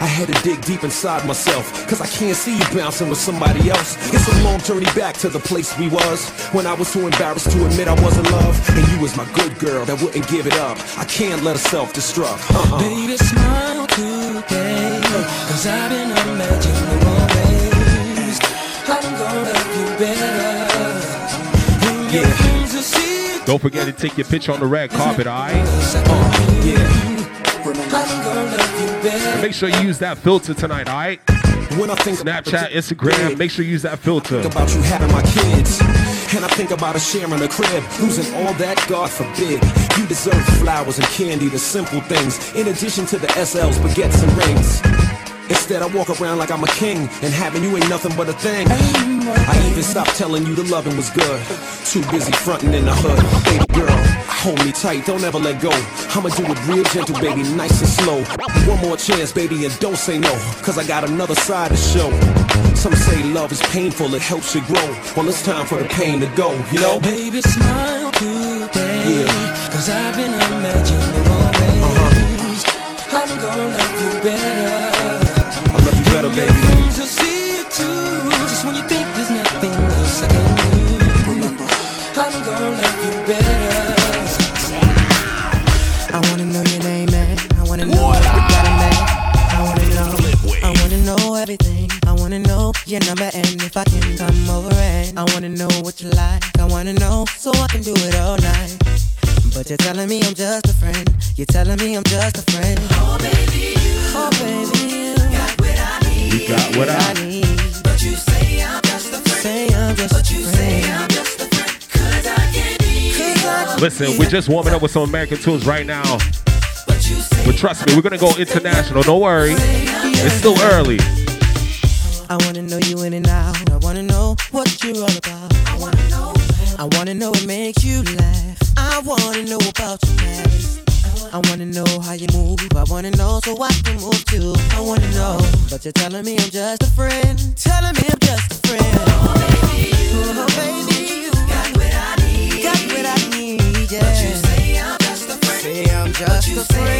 I had to dig deep inside myself, cause I can't see you bouncing with somebody else. It's a long journey back to the place we was, when I was too embarrassed to admit I was in love. And you was my good girl that wouldn't give it up. I can't let her self-destruct. Uh-uh. Baby, smile today. Cause I've been imagining always. I'm gonna love you better. And your dreams will see Don't forget to take your picture on the red carpet, alright? I'm make sure you use that filter tonight, alright? When I think Snapchat, Instagram, make sure you use that filter. About you having my kids. And I think about us sharing a crib, losing all that, God forbid. You deserve flowers and candy, the simple things, in addition to the SLs, baguettes, and rings. Instead, I walk around like I'm a king, and having you ain't nothing but a thing. I even stopped telling you the loving was good. Too busy fronting in the hood. Baby girl, hold me tight, don't ever let go. I'ma do it real gentle, baby, nice and slow. One more chance, baby, and don't say no, cause I got another side to show. Some say love is painful, it helps you grow. Well, it's time for the pain to go, you know? Baby, smile today. Cause I've been imagining always. Uh-huh. I'm gonna love you better. I love you better, baby. Can do it all night. But you're telling me I'm just a friend. You're telling me I'm just a friend. Oh baby, you. Oh baby, you got what I need. You got what I need. But you say I'm just a friend. Say I'm just But a you friend. say I'm just a friend. Cause I can't be. Cause Listen, we're just warming up with some American tunes right now. But trust me, we're gonna go international. Don't worry. It's still early. I wanna know you in and out. I wanna know what you're all about. I wanna know. I wanna know what makes you laugh. I wanna know about your past. I wanna know how you move. I wanna know so I can move too. I wanna know, but you're telling me I'm just a friend. Telling me I'm just a friend. Oh baby, you, oh, baby, you got what I need. Got what I need, yeah. But you say I'm just a friend. Say I'm just But you a friend.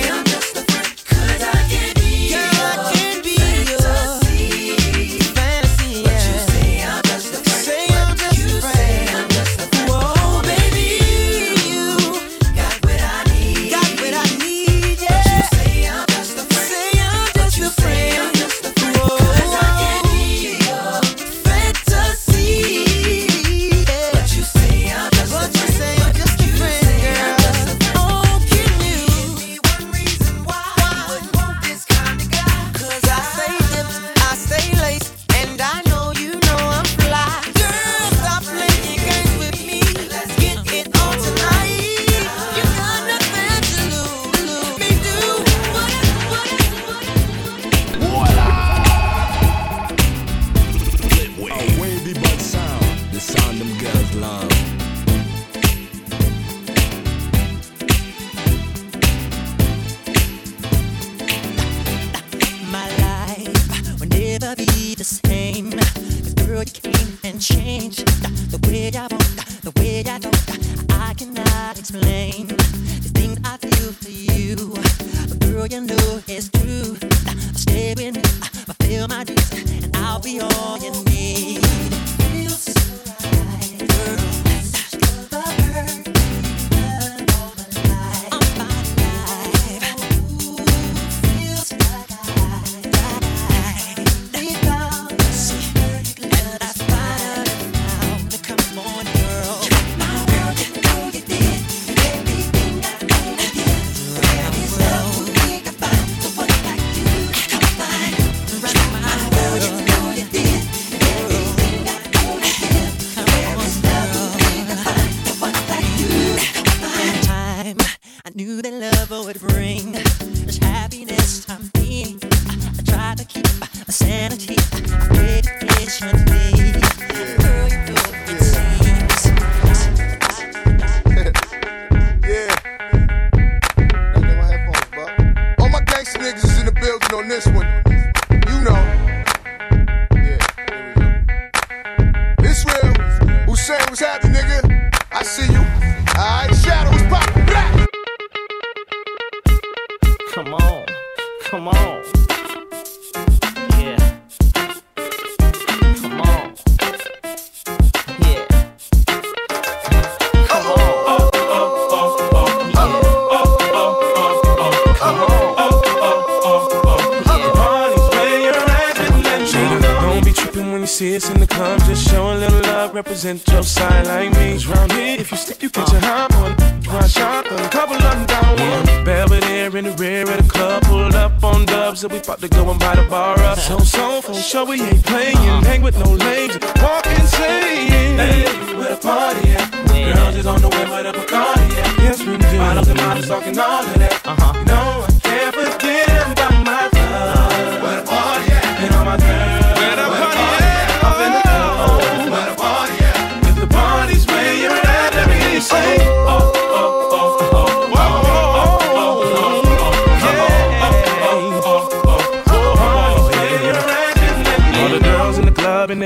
Playing. Hang with no lames, walk insane. Hey, where the party at? Girls is on the way where the Bacardi at. Yes, we do. Bottles and models talking all of that. Uh-huh. You know, I can't forget about my love. Where the party at? And all my girls. Where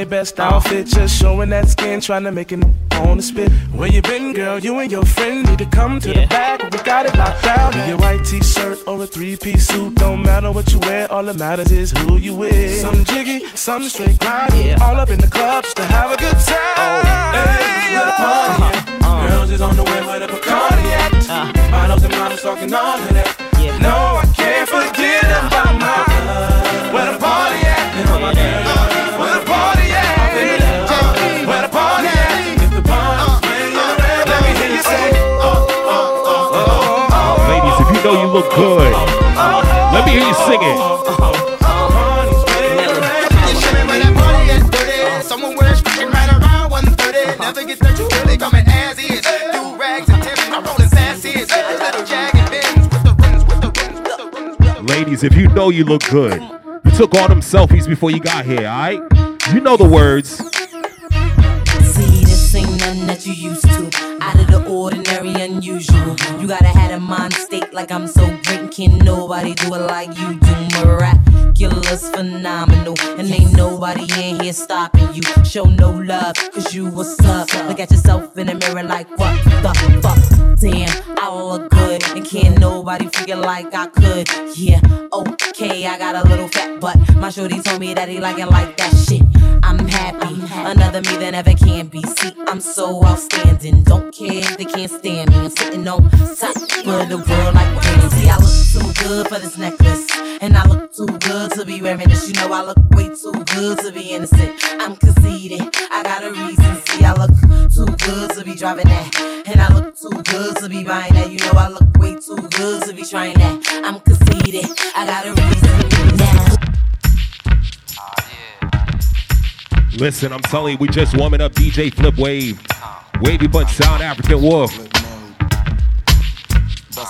club best outfit, just showing that skin, trying to make it on the spit. Where you been, girl? You and your friend need to come to the back. We got it locked down. In your white t-shirt or a three-piece suit, don't matter what you wear. All that matters is who you with. Some jiggy, some straight grind. All up in the club just to have a good time. Oh, Hey, where the party at? Girls is on the way where the Bacardi at. Models and models talking all of that. No, I can't forget about my love. Where the party at? And all my girls. Good, let me hear you sing it. Someone wears freaking right around 130. Never get that you really coming as is. Do rags and tips, I'm rolling sassies. Little jagged bins with the rims, with the rims. Ladies, if you know you look good, you took all them selfies before you got here, alright? You know the words. Ain't nothing that you used to. Out of the ordinary, unusual. You gotta have a mind state like I'm so. Can nobody do it like you do. Miraculous, phenomenal. And ain't nobody in here stopping you. Show no love, cause you what's up. Look at yourself in the mirror like, what the fuck? Damn, I look good. And can't nobody figure like I could. Yeah, okay, I got a little fat butt. My shorty told me that he like it like that shit. I'm happy, another me that never can be. See, I'm so outstanding. Don't care if they can't stand me. I'm sitting on top of the world like Queen. See, I look too good for this necklace, and I look too good to be wearing this. You know, I look way too good to be innocent. I'm conceited, I got a reason. See, I look too good to be driving that, and I look too good to be buying that. You know, I look way too good to be trying that. I'm conceited, I got a reason ah, now. Listen, I'm telling you, we just warming up DJ Flip Wave. Wavy Bunch Sound African Wolf.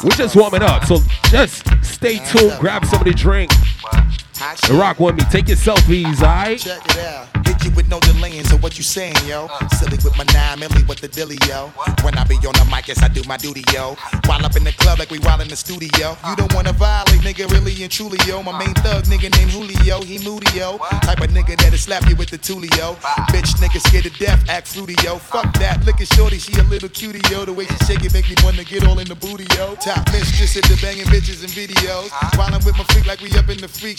We're just warming up, so just stay tuned, grab somebody to drink, rock with me. Take your selfies, alright? Check it out. Hit you with no delaying, so what you saying, yo? Silly with my nine milli, with the dilly, yo? When I be on the mic, yes, I do my duty, yo. While up in the club like we wild in the studio. You don't wanna violate, nigga, really and truly, yo. My main thug, nigga named Julio, he moody, yo. Type of nigga that'll slap you with the tulio. Bitch, nigga scared to death, act fruity, yo. Fuck that, look at shorty, she a little cutie, yo. The way she shake it make me wanna get all in the booty, yo. Top mistress at the banging bitches and videos. While I'm with my freak like we up in the freak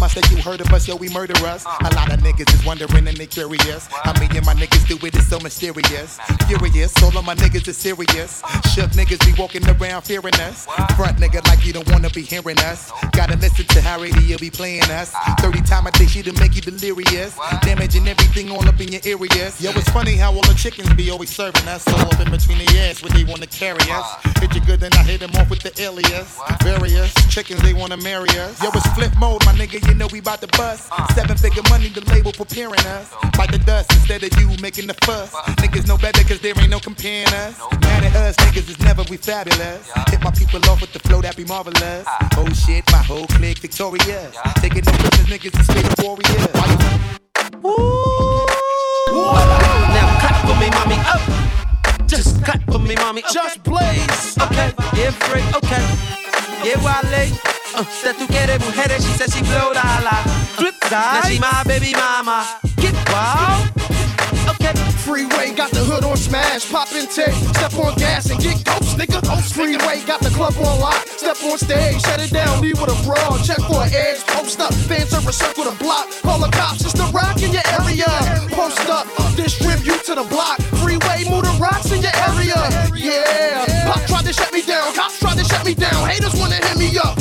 must that you heard of us, yo, we murder us. A lot of niggas is wondering and they curious. How me and my niggas do it is so mysterious. Furious, all of my niggas is serious. Shook niggas be walking around fearing us. Front nigga like you don't wanna be hearing us. Gotta listen to how radio be playing us. 30 time a day she to make you delirious. Damaging everything all up in your areas. Yo, it's funny how all the chickens be always serving us. All up in between the ass when they wanna carry us. Hit you good, then I hit them off with the alias. Various chickens, they wanna marry us. Yo, it's flip mode, my nigga, you know we bout to bust. Seven figure money, the label preparing us. Bite the dust instead of you making the fuss. Niggas know better cause there ain't no comparing us. Mad at us, niggas is never we fabulous. Hit my people off with the flow that be marvelous. Oh shit, my whole clique victorious. Taking no prisoners, niggas is straight up warriors. Now cut for me, mommy, up. Just cut for me, mommy. Just blaze. Okay, yeah, free, okay. Yeah, Wale. Uh, that tú quieres mujeres, she said she blow la la. Flip side. Now she my baby mama. Get wild. Okay. Freeway got the hood on smash, pop in tape, step on gas and get ghost, nigga. Freeway got the club on lock, step on stage, shut it down, leave with a brawl, check for an edge, post up, fans over circle the block, call the cops, it's the rock in your area. Post up, distribute to the block, freeway move the rocks in your area. Yeah, pop tried to shut me down, cops tried to shut me down, haters wanna hit me up,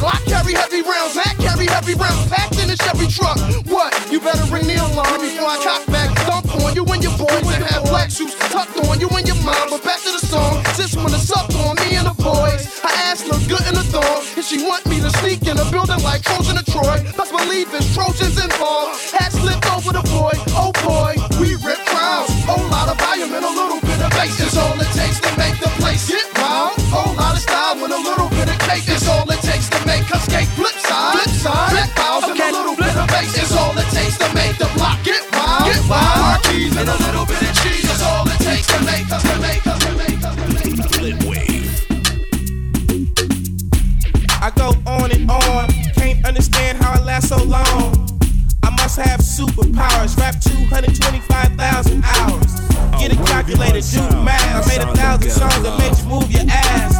Glock carry heavy rounds, Mac carry heavy rounds, packed in a Chevy truck. What? You better ring the alarm before I cock back, dump on you and your boys and have black suits tucked on you and your mom. But back to the song, when it's up on me and the boys, her ass look good in the thong, and she want me to sneak in a building like Trojan or Troy. Best believe it's Trojans involved. Hat slipped over the boy, oh boy, we rip crowds. Whole lot of volume and a little bit of bass is all it takes to make the place get wild. Whole lot of style with a little bit of cake is all skate. Flip side, flip side, flip files and a little bit of bass is all it takes to make the block get wild. Get wild. Marquis and a little bit of cheese is all it takes to make us, to make us, to make us, to make us. Flip wave. I go on and on, can't understand how I last so long. I must have superpowers, rap 225,000 hours. Get a calculator, do math. I made a thousand songs that made you move your ass.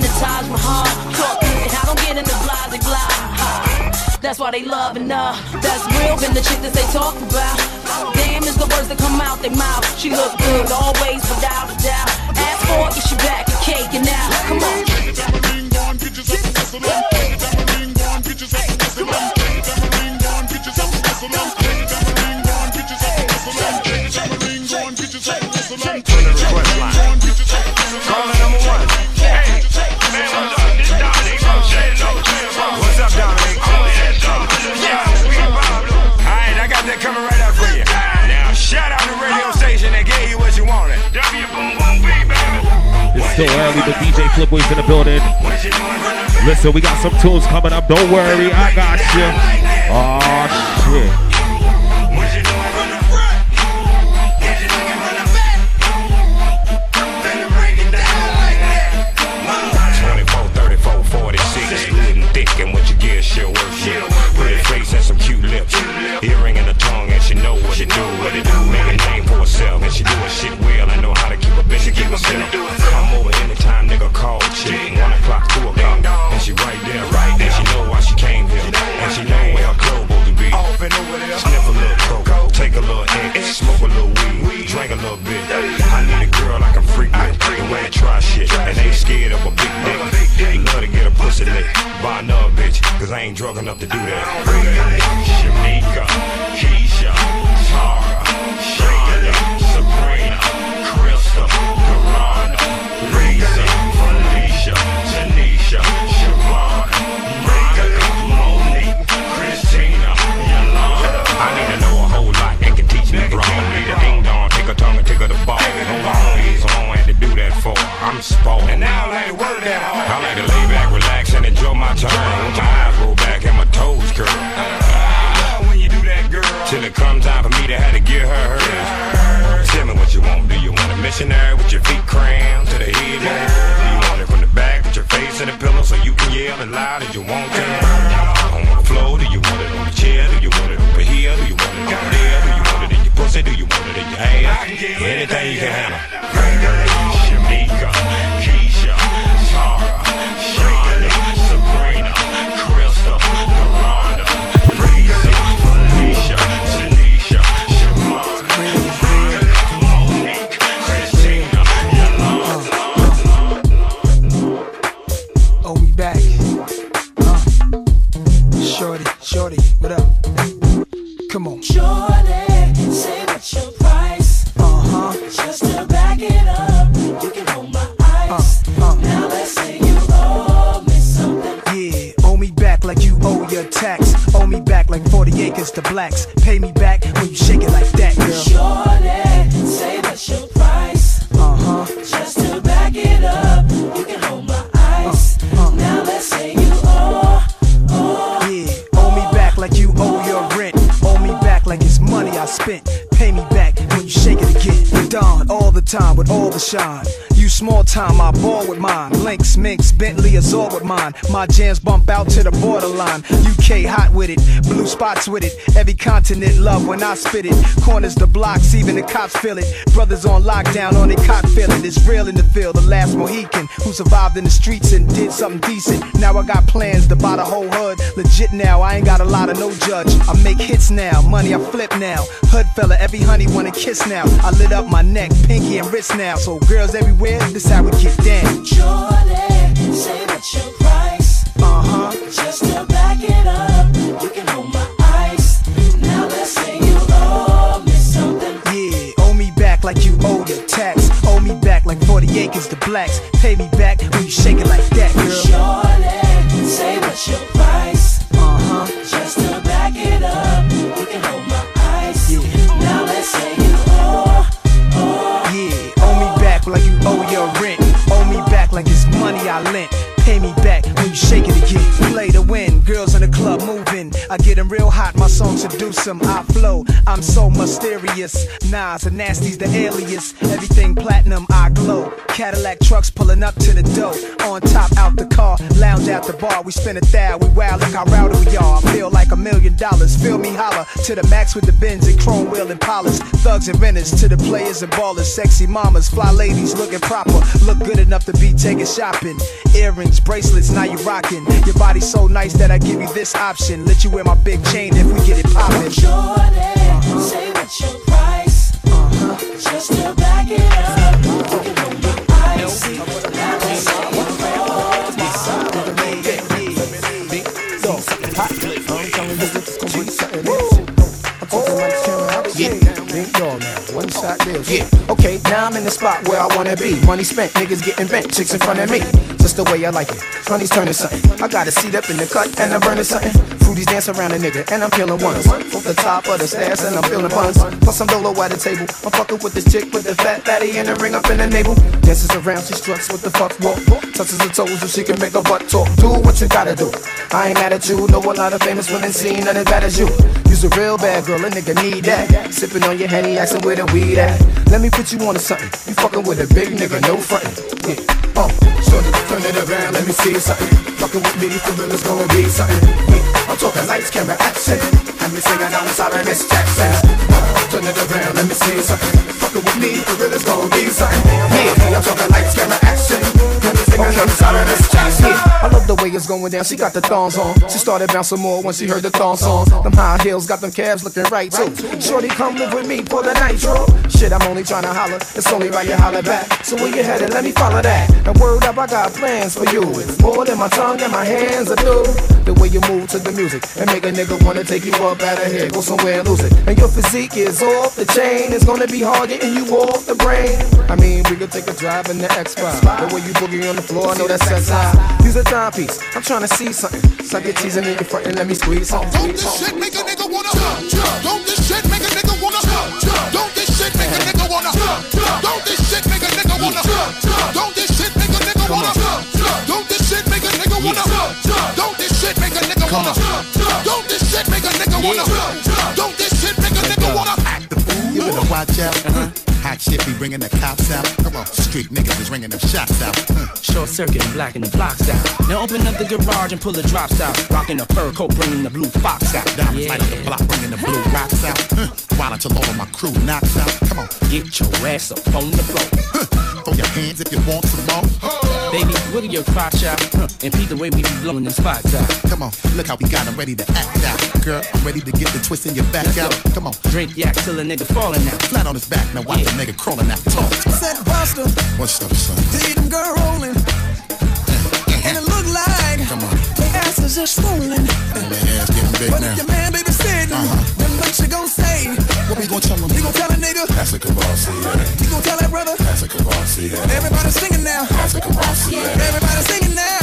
In the Taj Mahal. And I don't get in the blase blah. That's why they loving her. That's real, been the chick that they talk about. Damn is the words that come out their mouth. She look good always, without a doubt. Ask for it, she back and cake and now. Come on. Get your ding, get your get What's But DJ Flipways in the building. Listen, we got some tunes coming up. Don't worry, I got you. Oh shit. cause I ain't drug enough to do that. Shamika, Keisha, Tara, Sabrina, Felicia, Tanisha, Siobhan, Monique, Christina, Yolanda. I need to know a whole lot and can teach me wrong. Need a ding dong, take a tongue and tick the ball. No on? days on, had to do that for. I'm spoiled. And now I ain't to that hard. I like to lay back, relax, and enjoy my time. Give her hers. Tell me what you want. Do you want a missionary with your feet crammed to the head? Do you want it from the back with your face in the pillow so you can yell as loud as you want to? On the floor, do you want it on the chair? Do you want it over here? Do you want it down there? Do you want it in your pussy? Do you want it in your ass? Anything you can handle. All shine. You small time, I ball with mine. Links, Minx, Bentley, Azure with mine. My jams bump out to the borderline. UK hot with it, blue spots with it. Every continent love when I spit it. Corners the blocks, even the cops feel it. Brothers on lockdown on their cock feeling. It's real in the field. The last Mohican who survived in the streets and did something decent. Now I got plans to buy the whole hood. Legit now, I ain't got a lot of no judge. I make hits now, money I flip now. Hood fella, every honey wanna kiss now. I lit up my neck, pinky and wrist now. So girls everywhere, this how we get down. Shorty, say what's your price? Uh huh. Just to back it up, acres. Pay me back when you shake it like that, girl. Shorty, say what's your price? Uh huh. Just to back it up, you can hold my ice. Now let's say owe, owe. Yeah, owe me back like you owe your rent. Owe me back like it's money I lent. Pay me back when you shake it again. Play to win, girls in the club moving. I get 'em real hot, my songs seduce 'em. I flow, I'm so mysterious. Nas and Nasty's the alias. Everything platinum. Trucks pulling up to the door. On top, out the car, lounge at the bar. We spin a thou, we wow, look how rowdy we are. I feel like a million dollars. Feel me holler to the max with the bins and chrome wheel and polish. Thugs and renters to the players and ballers. Sexy mamas, fly ladies looking proper. Look good enough to be taking shopping. Earrings, bracelets, now you rocking. Your body's so nice that I give you this option. Let you wear my big chain if we get it poppin'. Shorty, say what's your price? Uh-huh. Just to back it up, Okay, now I'm in the spot where I wanna be. Money spent, niggas getting bent, chicks in front of me. Just the way I like it. Money's turning something. I got a seat up in the cut and I'm burning something. Fruities dance around a nigga and I'm peeling ones. Off the top of the stairs and I'm feeling buns. Plus I'm dolo at the table. I'm fucking with this chick with the fat fatty and the ring up in the navel. Dances around, she struts with the fuck walk. Touches her toes so she can make her butt talk. Do what you gotta do. I ain't mad at you. Know a lot of famous women seen none as bad as you. You's a real bad girl, a nigga need that. Sipping on your henny, asking where the weed at. Let me put you on to something. You fucking with a big nigga, no frontin'. Yeah. Oh, turn it around, let me see something. Fucking with me, for real, it's gonna be something. Yeah. I'm talking lights, camera, action. And me singing down sorry, Miss Jackson. Oh, turn it around, let me see something. Fucking with me, for real, it's gonna be something. Yeah, I'm talking lights, camera, action. Yeah. I love the way it's going down. She got the thongs on. She started bouncing more when she heard the thong song. Them high heels got them calves looking right too. Shorty, come live with me for the night, nitro. Shit, I'm only trying to holler. It's only right you holler back. So where you headed? Let me follow that. And word up, I got plans for you. It's more than my tongue and my hands will do. The way you move to the music and make a nigga wanna take you up out of here. Go somewhere and lose it. And your physique is off the chain. It's gonna be hard getting you off the brain. I mean, we could take a drive in the X5. The way you boogie on the floor, I know that sex high. Use a timepiece, I'm trying to see something. Suck your teasing in your front and let me squeeze something. Don't this shit make a nigga wanna jump? Don't this shit make a nigga wanna jump? Don't this shit make a nigga wanna jump? Don't this shit make a nigga wanna jump? Don't this shit make a nigga wanna jump? Don't this shit make a nigga wanna jump? Don't this shit make a nigga wanna jump? Don't this shit make a nigga wanna jump? Don't this shit make a nigga wanna Act the fool, you better watch out Hot shit be bringing the cops out. Come on, street niggas is ringing them shots out. Mm. Short circuit and blacking the blocks out. Now open up the garage and pull the drops out. Rocking the fur coat, bringing the blue fox out. Diamonds light up the block, bringing the blue rocks out. Mm. While until all of my crew knocks out. Come on, get your ass up on the floor. Throw your hands if you want some more. Baby, wiggle your crotch out. Huh, and peep the way we be blowing them spots out. Come on, look how we got 'em ready to act out. Girl, I'm ready to get the twist in your back out. Come on, drink yak till a nigga falling out. Flat on his back, now watch the nigga crawling out. Talk. Said Buster, What's up, son? see them girl rolling. And it look like Come on. their asses are swollen. Their ass getting big But now. if your man baby said them, Kavasi. Everybody singing now. That's a Everybody singing now.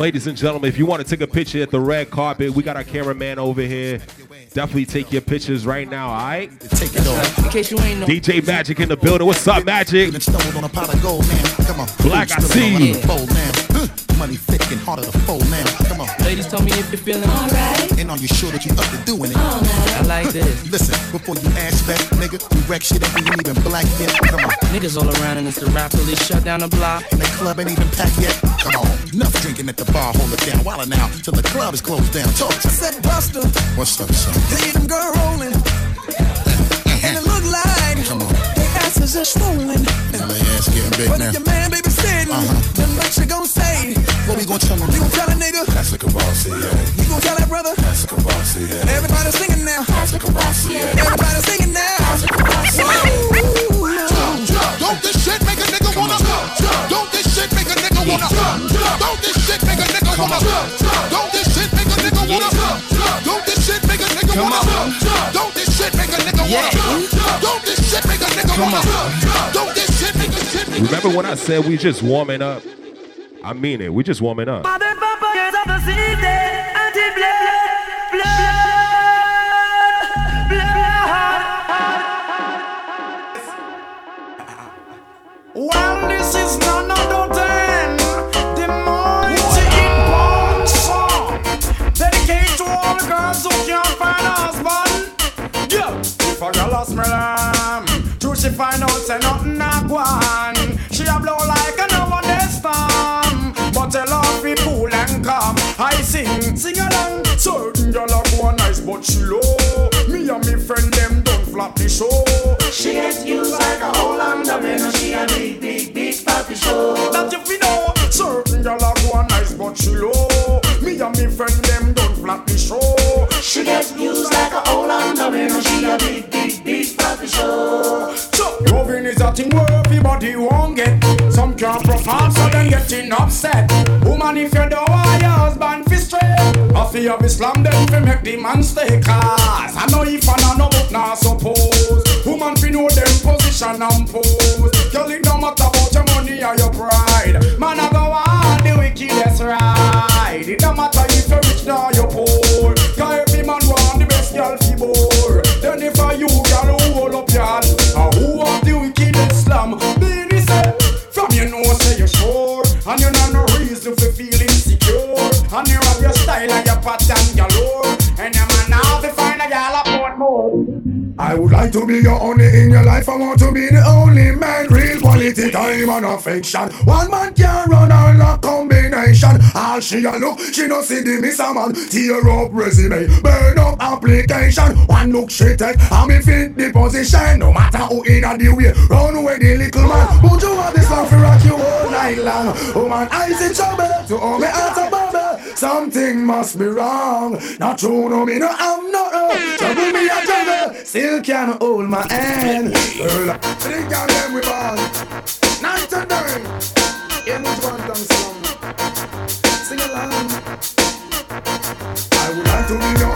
Ladies and gentlemen, if you want to take a picture at the red carpet, we got our cameraman over here. Definitely take your pictures right now, all right? Take it off. In case you ain't know. DJ Magic in the building. What's up, Magic? Stumbled on a pot of gold, man. Come on. Black, I Spilling see you. out the bowl, man. Money thick and harder to fold, man. Come on. Ladies, tell me if you're feeling alright. And are you sure that you up to doing it? I like this. Listen, before you ask that, nigga, we wreck shit and we ain't even black yet. Come on. Niggas all around and it's the rap till they shut down the block. And the club ain't even packed yet. Come on. Enough drinking at the bar, hold it down. While now, till the club is closed down. Talk. Said Buster, What's up, son? see them girl rolling. And it look like Come on. their asses are swollen. Now their ass getting big But now. your man baby said uh-huh. them, then what you gon' say? What we gon' tell him? You gon' tell a nigga? That's a Kavasi, yeah. You gon' tell that brother? That's a Kavasi, yeah. Everybody singing now. That's a Kavasi, yeah. Everybody singing now. Don't this shit make a nigga wanna Don't this shit make a nigga wanna jump, jump. Don't this shit make a nigga wanna jump, jump. Don't this shit make a nigga wanna jump, jump. Don't this shit make a nigga wanna jump, jump. Don't this shit make a nigga wanna Don't this shit make a nigga wanna Don't this shit make a shit make a Remember when I said we just warming up? I mean it. We just warming up. This is none other than the to all the girls who can't find a husband. If a girl true she find out say nothing a She a blow like a no one storm, but her be cool and calm. I sing, sing along. Certain girl a go nice, but she low. Me and me friend them don't flop the show. She get used like a whole underwear, and she a big, big, big papi show. That if you know, certain girl a go nice, but she low. Me and me friend them don't flop the show. She get used like a whole underwear, and she a big, big, big papi show. Loving is a thing where everybody won't get. Some can't perform, so them getting upset. Woman, if you don't want your husband fi straight, I feel of Islam them fi make the man stay cause I know if I know no book now suppose. Woman fi know them position and pose. Girl, it don't matter about your money or your pride. Man, I go on the wickedest ride. It don't matter if you're rich or you're poor. Every man want the best girl fi bore. And you know no reason for feeling insecure, and you have your style and your pattern I would like to be your only in your life. I want to be the only man. Real quality time and affection. One man can run all a combination. All she a look, she no see the miss a man. Tear up resume, burn up application. One look she take, and me fit the position. No matter who in a the way, run away the little man. Won't you want this song for rock you all night long? Oh man, I's in trouble. To all me out of. Something must be wrong. Not true, no me no, I'm not wrong. Trouble me a trouble. Still can't hold my hand. Girl, I think I'm them we ball. Night and day. In which one comes from? Sing along. I would like to be the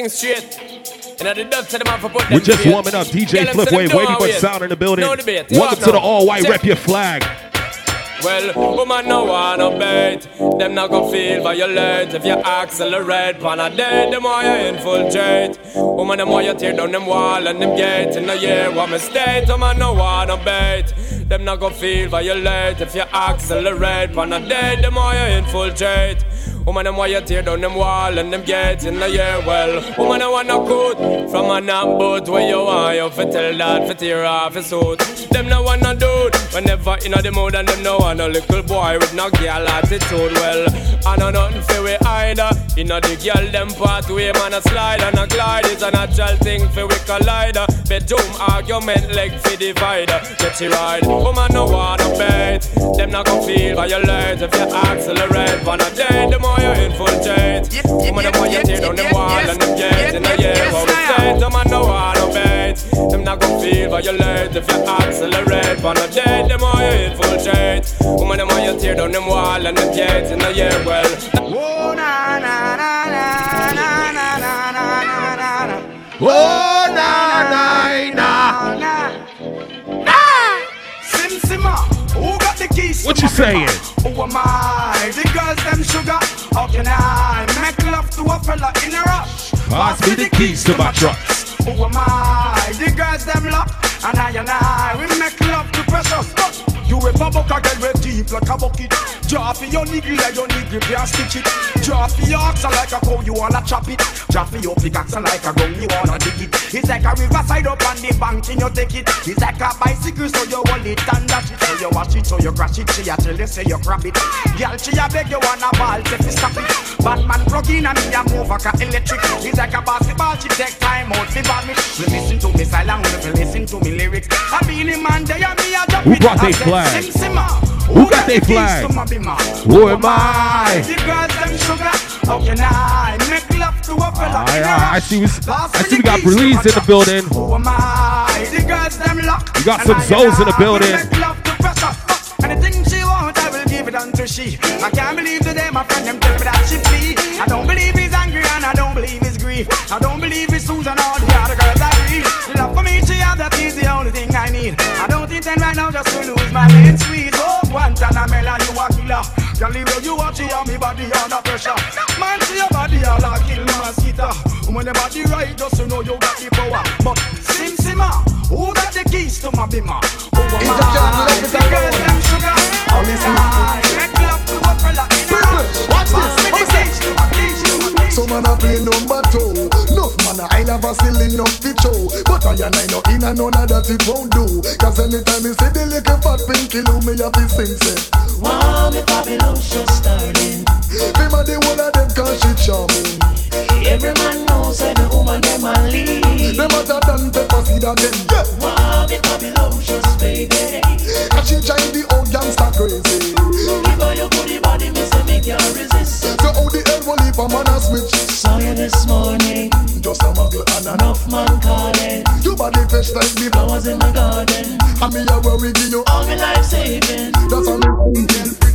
things straight. And at the depth to the man for put them We're just warming up. DJ Tell them say them Flipwave, waiting for sound in the building. No debate. Welcome to the all white rep your flag. Well, woman no wanna bait. Them not gonna feel violate if you accelerate. Pan a day, them why you infiltrate. Woman them why you tear down them wall and them gate in the year. What mistake? Woman no wanna bait. Them not gonna feel violate if you accelerate. Pan a day, them why you infiltrate. Woman them why you tear down them wall and them gates in the year. Well, woman I wanna coat from a knock boat where you want you fi tell that fi tear off his suit. Them no wanna do it whenever inna the mood and them no want a little boy with no girl attitude. Well, I know nothing fi we either. Inna the girl them pathway man a slide and a glide is a natural thing fi we collider. Bedroom argument leg fi divider. Get she ride, woman no wanna bait. Them not gon' feel violate if you accelerate. On a day, the more you infiltrate. Woman them want you tear down them wall and them gates in the year. What we say, them man no wanna bait. Them not gon' feel violate if you accelerate. On a day, the more you infiltrate. Woman them want you tear down them wall and them gates in the year. Well, Oh na na na na na na na na na na na. Oh na na na. Sim Simma, ah, who got the keys? What you saying? Who am I? The girls them sugar. How can I make love to a fella in a rush? Pass me the keys to my truck. Who am I? The girls them love, And I and I, we make love But you ever buck a girl with deep like a bucket. For your niggle like your niggle can't stitch it. For your oxen like a cow, you wanna chop it. For your pickaxe like a gun, you wanna dig it. It's like a riverside up on the bank and you take it. It's like a bicycle, so you hold it and dash it. So you watch it, so you crash it. She a tell you, say you grab it. Girl, she a beg you wanna ball, say fi stop it. Batman plug in and me a move like a electric. It's like a basketball, she take time out, ball me. We listen to me silent, we listen to me lyrics. I be the man, they a me a who brought their flag? Who got their flag? Who am I? I, I, see we, I see we got Breeze in the building. We got some Zoes in the building until she. I can't believe today my friend them tell me that she flee. I don't believe he's angry and I don't believe he's grief. I don't believe it's Susan or I right now just to lose my main sweet. Oh, Guantanamela, you a killer. Can't leave where you watch she have me body under pressure. Man, see your body all a kill mosquito. When the body right, just to know you got the power. But Sim Simma, who got the keys to my bimmer? Who am I? The girls them sugar. I make love to a fella in a rush? Watch this. me the keys to my keys to my keys. Some man a play number two. Enough man a I never still enough to show. But I and I know in and none of that it won't do. Cause anytime you see the little fat pinky loo, me have to sing say. Wow, the Babylon show starting. Them a the one of them cause she charming. Every man knows the woman them a lead. Them a than pepper seed again. Yeah. Wow, the Babylon shows, baby. And she drive the old gangster crazy. Give her your goodie body, me say me can't resist. So how the hell will leave a man a switch? Saw you this morning. Just a muggle and a Enough man calling. You body fresh like me Flowers in my garden. And me a worry give you All me life saving. That's a me thinking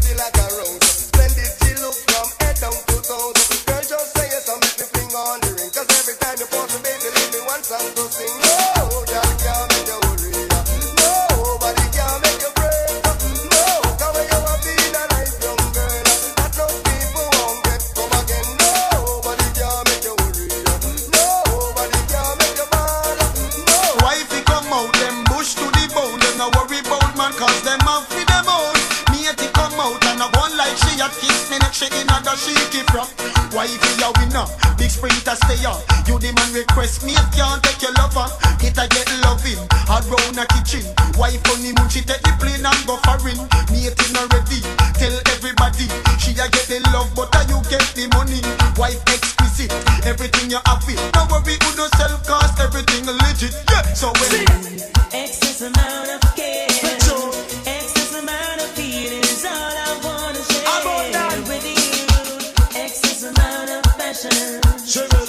Wifey a winner, big sprinter stay on. You the man request me, can't take your lover. It a get loving, around a kitchen. Wife on the moon, she take the plane and go foreign. Matey not ready, tell everybody. She a get the love, but a you get the money. Wife exquisite, everything you have it. No worry, who no self cost, everything legit. Yeah, so when Excess amount of care. Excess amount of feelings all I Shimmer.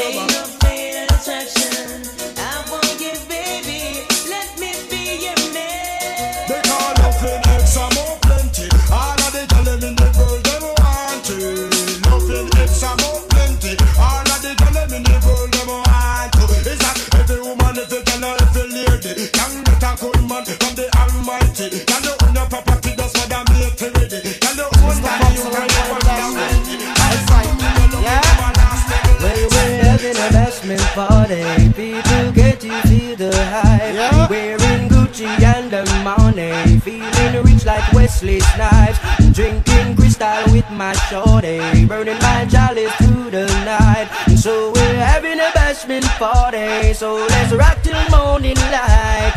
basement party. People get to feel the hype. Yeah. Wearing Gucci and the money. Feeling like Wesley Snipes. Drinking Cristal with my shorty. Burning my chalice through the night. So we're having a bashment party. So let's rock till morning light.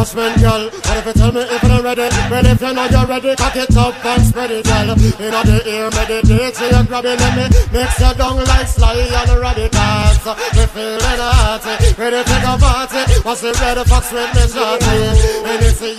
Husband, girl, what if you tell me if you're ready? Ready if you know you're ready, cock it up and spread it, girl. In the ear, meditate, so you're grabbing at me. Mix your down like Sly and Radicals. We feeling hearty, ready to take a party. What's the red fox with me shorty?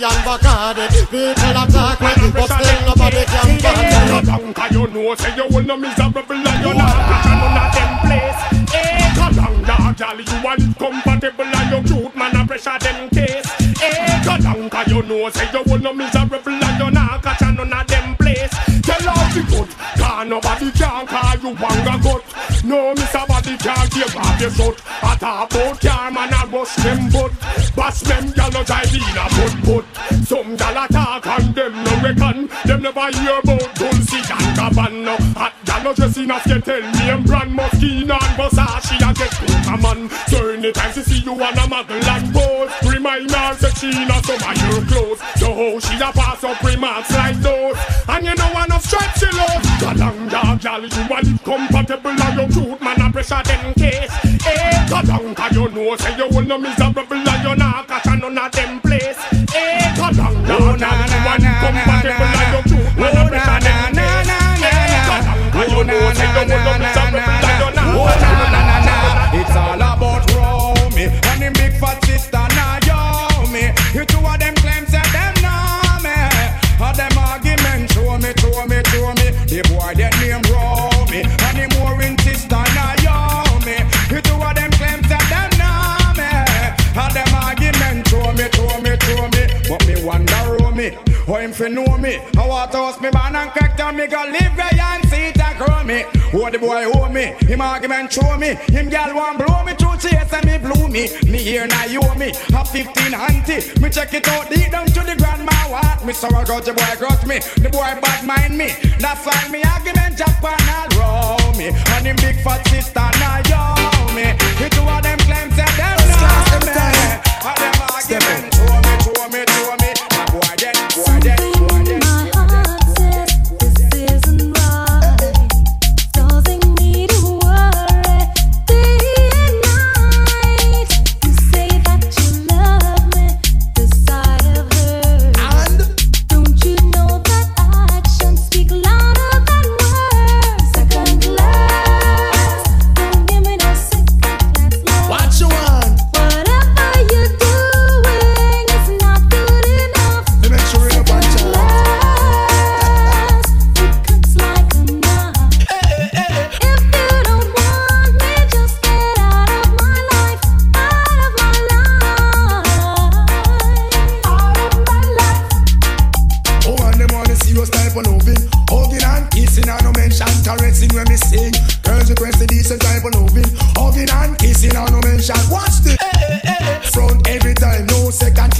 And Bacardi, people attack me, but still nobody can find me. Cause you know, say you will no miserable and you're not rich and none of them place. Hey, come down, dog, girl, you it comfortable and you cute, man, I pressure them case. Hey, come down, cause you know, say you will no miserable and you're not catch and none of them place. Tell all the good, cause nobody can call you wanga gut. No, Mr. Body can't give off your shot. I talk about car, man, I rush them butt. Bash them, y'all no drive in a put put. Some gal attack and them no reckon. Them never hear about Dolce and Gabbana. Hot gal no dressing up, you tell me I'm brand Moschino and Versace. I get to a man. So anytime she see you on a muggle and pose, remind her that she not some of your clothes. So how she a pass up remarks like those. And you know of stripes she loves. Gadang dog, gal, you want it compatible and you cute man a pressure them case. Cause you know say you will no miserable and you not catch none of them place. Hey, gadang dog, gal, you want it compatible and you cute How him fi know me? How what house me born and crack and me go live where and see it a grow me. Oh the boy owe me, him argument show me. Him gal want blow me through chase and me blew me. Me here now you owe me, a 15 auntie. Me check it out deep down to the grandma what. Me sorrow got the boy got me, the boy bad mind me. That's why me argument Japan all row me. And him big fat sister now yo me. The two of them claims that them know me. And them argument show me, show me, show me.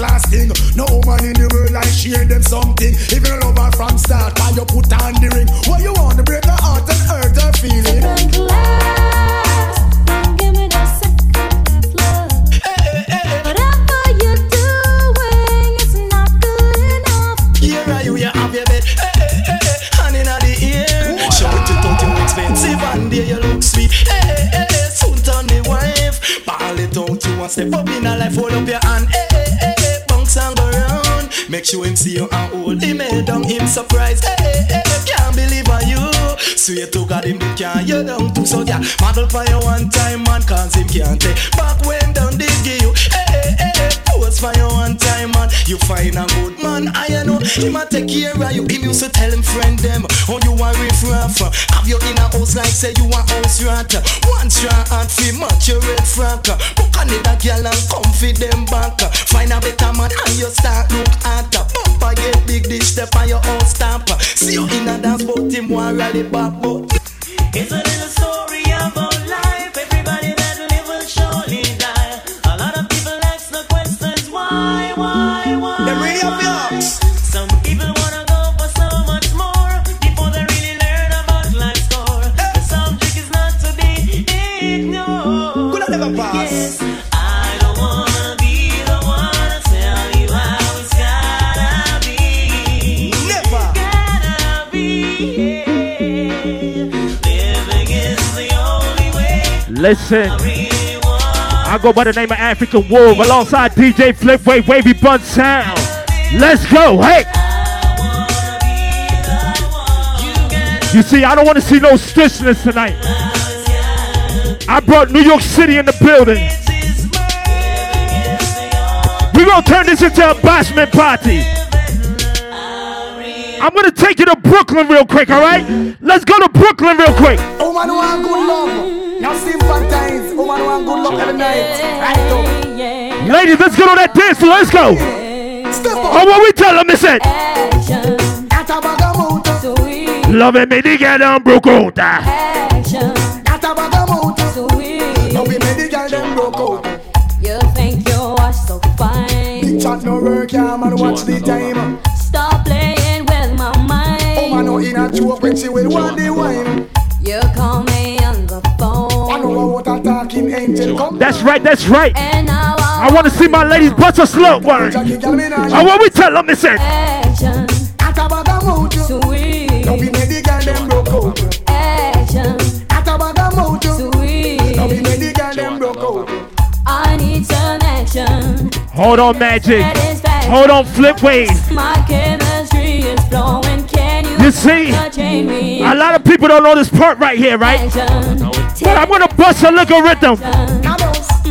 Class thing. No woman in the world like share them something. If you love her from start, why you put on Make him see you and hold him head down Him surprised. Hey, hey, hey, can't believe on you. Swear to God him did can't. You down too So yeah, model for you one time man Cause him can't take. Back when down did give you Hey, for you one time man. You find a good man I know. Him a take care of you. Him used to tell him friend them Oh you a riff raff Have you in a house like say you a house rat One strong heart fi match your red frack Book a nigga girl and come fi them back. Find a better man and you start look at Bumper get big this step on your own stamp See you in a dance but him want rally back but It's a little story Listen. I go by the name of African Wolf alongside DJ Flip Wave Wavy Bun Sound. Let's go. Hey. You see, I don't want to see no stichness tonight. I brought New York City in the building. We're gonna turn this into a bashment party. I'm gonna take you to Brooklyn real quick, alright? Let's go to Brooklyn real quick. Woman who now see woman want good luck every night. Right Ladies, let's get on that dance. Let's go. Step up. Oh, what we tell them, they said. Loving me, the girl on broke out. You think you are so fine? Big chat no work, yeah, man. Watch the time. Stop playing with my mind. Oh, man, no inner joke when she will one. That's right, that's right. I want to see my ladies bust a slow word. I want we tell them, they said. Hold on, magic. Hold on, flip waves. You see, a lot of people don't know this part right here, right? But I'm gonna bust a little rhythm.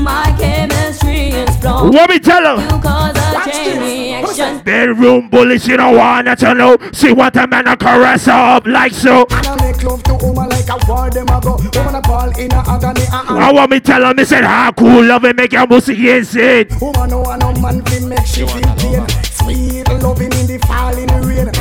My chemistry is flowing. Let me tell her. You cause a chain reaction. Bedroom bully, she don't wanna to know. She want a man to caress her up like so. I make love to woman like a war them a go. Woman a ball in a agony. Uh-uh. I want me tell her, me said, how ah, cool love it make your pussy insane. Woman no want no man fi make she feel pain. Sweet loving in the falling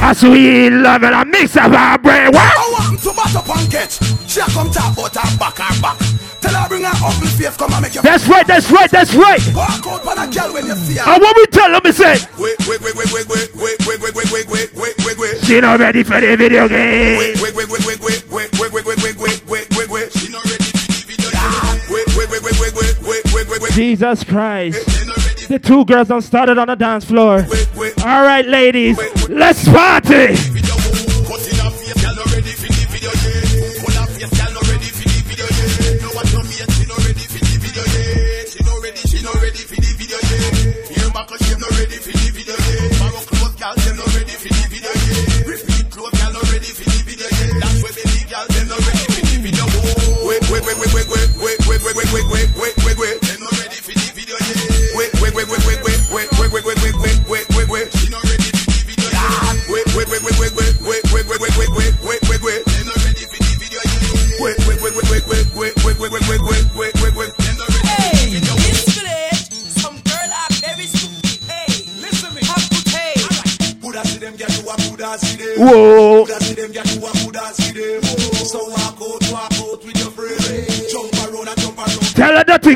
rain. A sweet love and a mix of our brain. What? I want to bat up and catch. She a come talk about her back, her back. Tell her bring her ugly face, come and make you. That's right, that's right, that's right. Walk out for a girl when you see her. I want me tell her, me said, Wait, wait, wait, wait, wait, wait, wait, wait, wait, wait, wait, wait, wait, wait, wait. she not ready for the video game. Wait, wait, wait, wait, wait, wait, wait, wait, wait, wait, wait, wait, wait, wait. She not ready for the video. Wait, wait, wait, wait, wait, wait, wait, wait, wait, wait. Jesus Christ. The two girls done started on the dance floor. All right, ladies, let's party. Wait, wait, wait, wait, wait, wait, wait, wait, wait,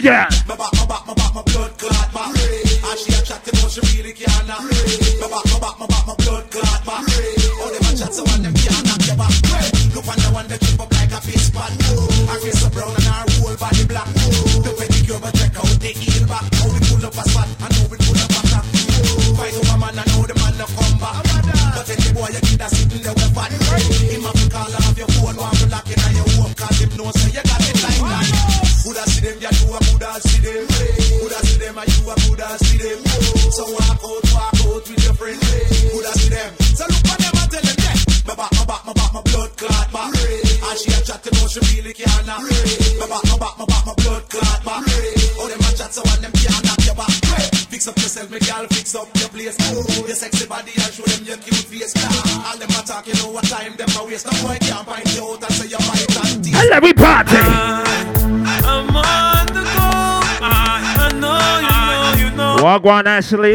yeah. You you. Wagwan Ashley.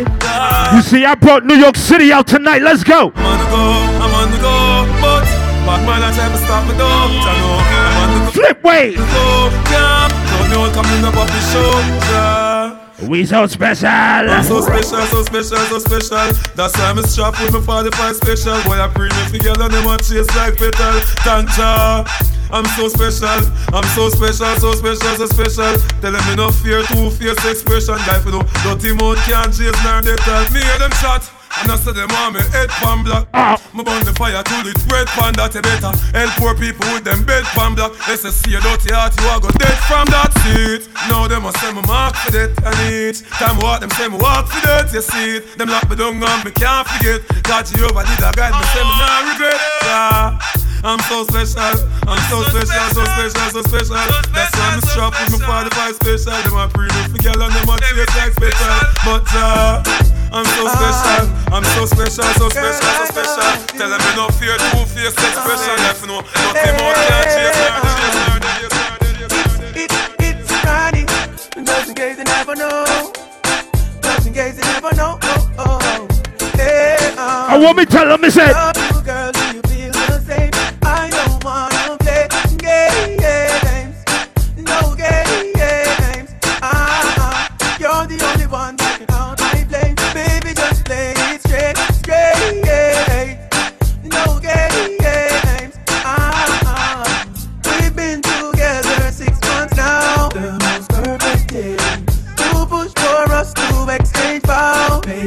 You see, I brought New York City out tonight. Let's go. I'm on the go. I'm on the go. But bad man, I try stop me though. I know I'm on the go. Flip way. Go, yeah. Don't coming up off the show. We so special. I'm so special, so special, so special. That's why I'm strapped with my 45 special. Boy, I bring it together, them a chase like petal. Thank ya. I'm so special, I'm so special, so special, so special. Tell them me no fear, two fierce expression. Guy for no dirty mouth can't chase nor they tell me hear them shot. And I say them want me head pan block. Ah. Me burn the fire till it spread pan that you better. Help poor people with them bed pan block. They say see a dirty heart, you are go dead from that seat. Now them a say me mark for that and each time walk them say me walk for that. You see it? Them lock me down and me can't forget. God Jehovah did a guide me say me not regret. Yeah. I'm so special, I'm so special, so special, so special. That's why I'm strapped with my 45 special. Them a pretty for girl and them a taste like special. But uh, I'm so special, I'm so special, so special, so special. Tell them you no fear, two face expression. If you know, nothing more can chase her, chase her, chase it's Friday, just in case you never know. Just in case you never know. Oh, oh. Hey, um, I want me tell them, me say.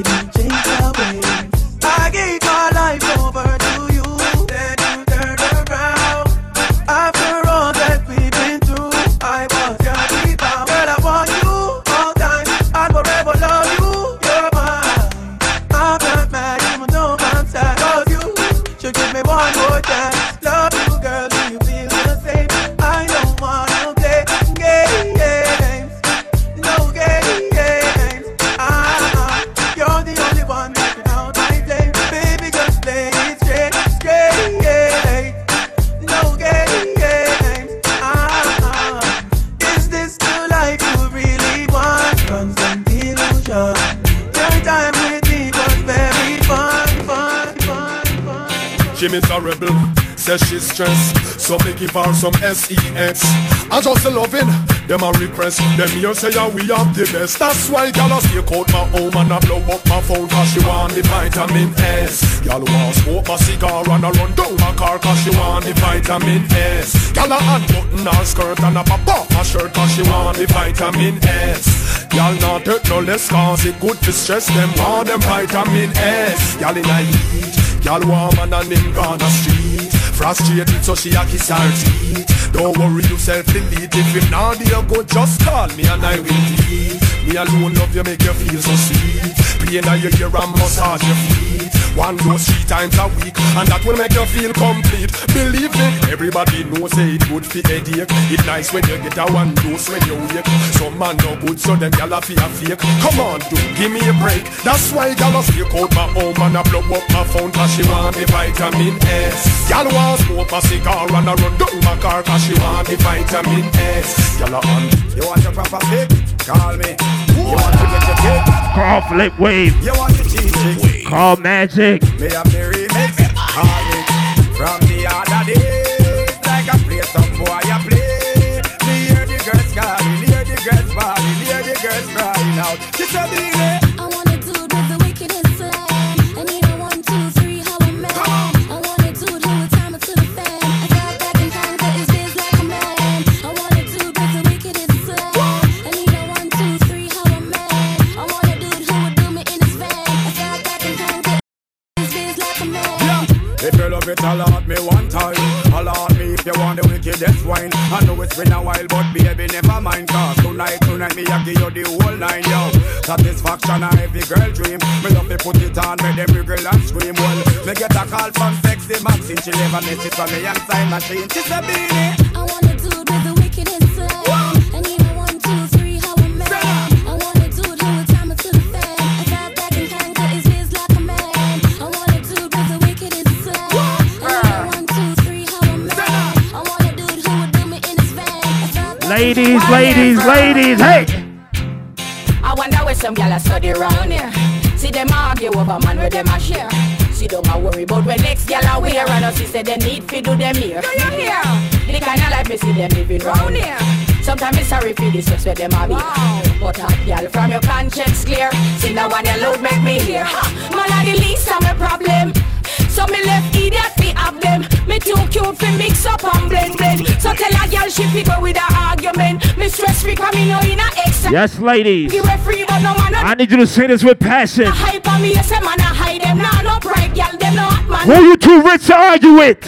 Change She miserable, says she's stressed. So me give her some sex. I just loving them a request. Them here say yeah, we have the best. That's why gyal a stake out my home and I blow up my phone cause she want the vitamin S. Gyal want smoke my cigar and I run down my car cause she want the vitamin S. Gyal a unbutton her skirt and a pop off my shirt cause she want the vitamin S. Y'all not hurt no less cause it good to stress them want them vitamin S. Y'all in a heat, y'all warm and name gone street. Frustrated so she a kiss her teeth. Don't worry yourself, delete if him not there go just call me and I will delete. Me alone love you make you feel so sweet. Play now your ear and massage your feet. One dose three times a week and that will make you feel complete. Believe me, everybody knows say it good for headache. It nice when you get a one dose when you wake. Some man no good so them gyal a fi a fake. Come on, dude, give me a break. That's why gyal a out my home and a blow up my phone cause she want the vitamin S. Gyal want smoke a cigar and a run down my car cause she want the vitamin S. Gyal a on. You want your proper flick? Call me. You want to get your kick? Call flip wave. You want the cheese Call magic. Me have the remix. Call me. From You love me one time. Alert me if you want the wickedest wine. I know it's been a while, but baby, never mind. Cause tonight, tonight, me, I give you the whole nine, yo. Satisfaction, a every girl dream. Me love me put it on, make them wriggle and scream. Well, me get a call from sexy Maxine. She never miss it from me and sign machine. She said, Beenie. I got Ladies, ladies, ladies, hey! I wonder where some gyal a study round here. See them argue over man where them a share. See them a worry about when next gyal a wear and us say they need fi do them here. Do you hear? The kind of life me see them living round here. Sometimes it's sorry for this where them a be. But hot gyal from your conscience clear. See the one you load make me hear. Ha, man a the least of my problem. So me left idiot fi have them. Me too cute fi mix up and blend blend. So tell a girl she figure with a argument. Me stress free come in no in a extra. Yes, ladies. Give her free but no man I need you to say this with passion. hype on me. Yes, a man a hide them. Nah, no pride, girl. Them no hot man. Who you too rich to argue with?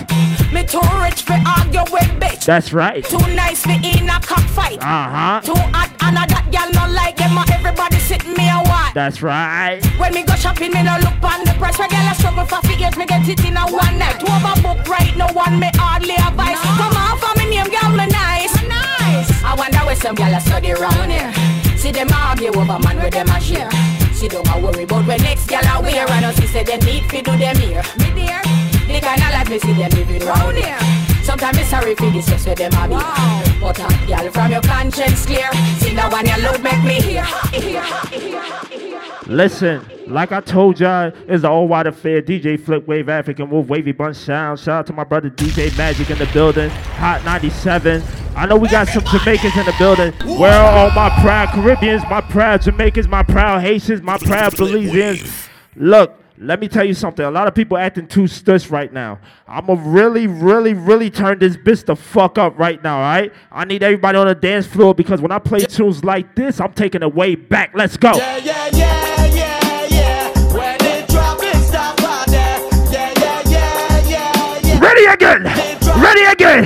Me too rich for argue with bitch. That's right. Too nice for in a cockfight. Uh huh. Too hot and a that girl not like them. Everybody sitting me a what? That's right. When me go shopping, me no look on the price. Where girl a struggle for figures, me get it in a one night. Two a book right, no one me hardly advice. Come on for me name, girl, me nice. nice. I wonder where some girl a study round here. See them argue over man with them a share. See don't a worry about when next girl a wear. And us say they need fi do them here. Me dear, the kind of life me see them living round here. Sometimes it's sorry for this just where them a be. But uh, a girl from your conscience clear. See that one you load make me hear. Listen, like I told y'all, it's the old wide affair. DJ Flip Wave African Wolf Wavy Bunch Sound. Shout out to my brother DJ Magic in the building. Hot 97. I know we got some Jamaicans in the building. Where are all my proud Caribbeans, my proud Jamaicans, my proud Haitians, my proud Belizeans? Look, let me tell you something. A lot of people acting too stush right now. I'ma really, really, really turn this bitch the fuck up right now, alright? I need everybody on the dance floor because when I play tunes like this, I'm taking it way back. Let's go. Yeah, yeah, yeah, again. Ready again.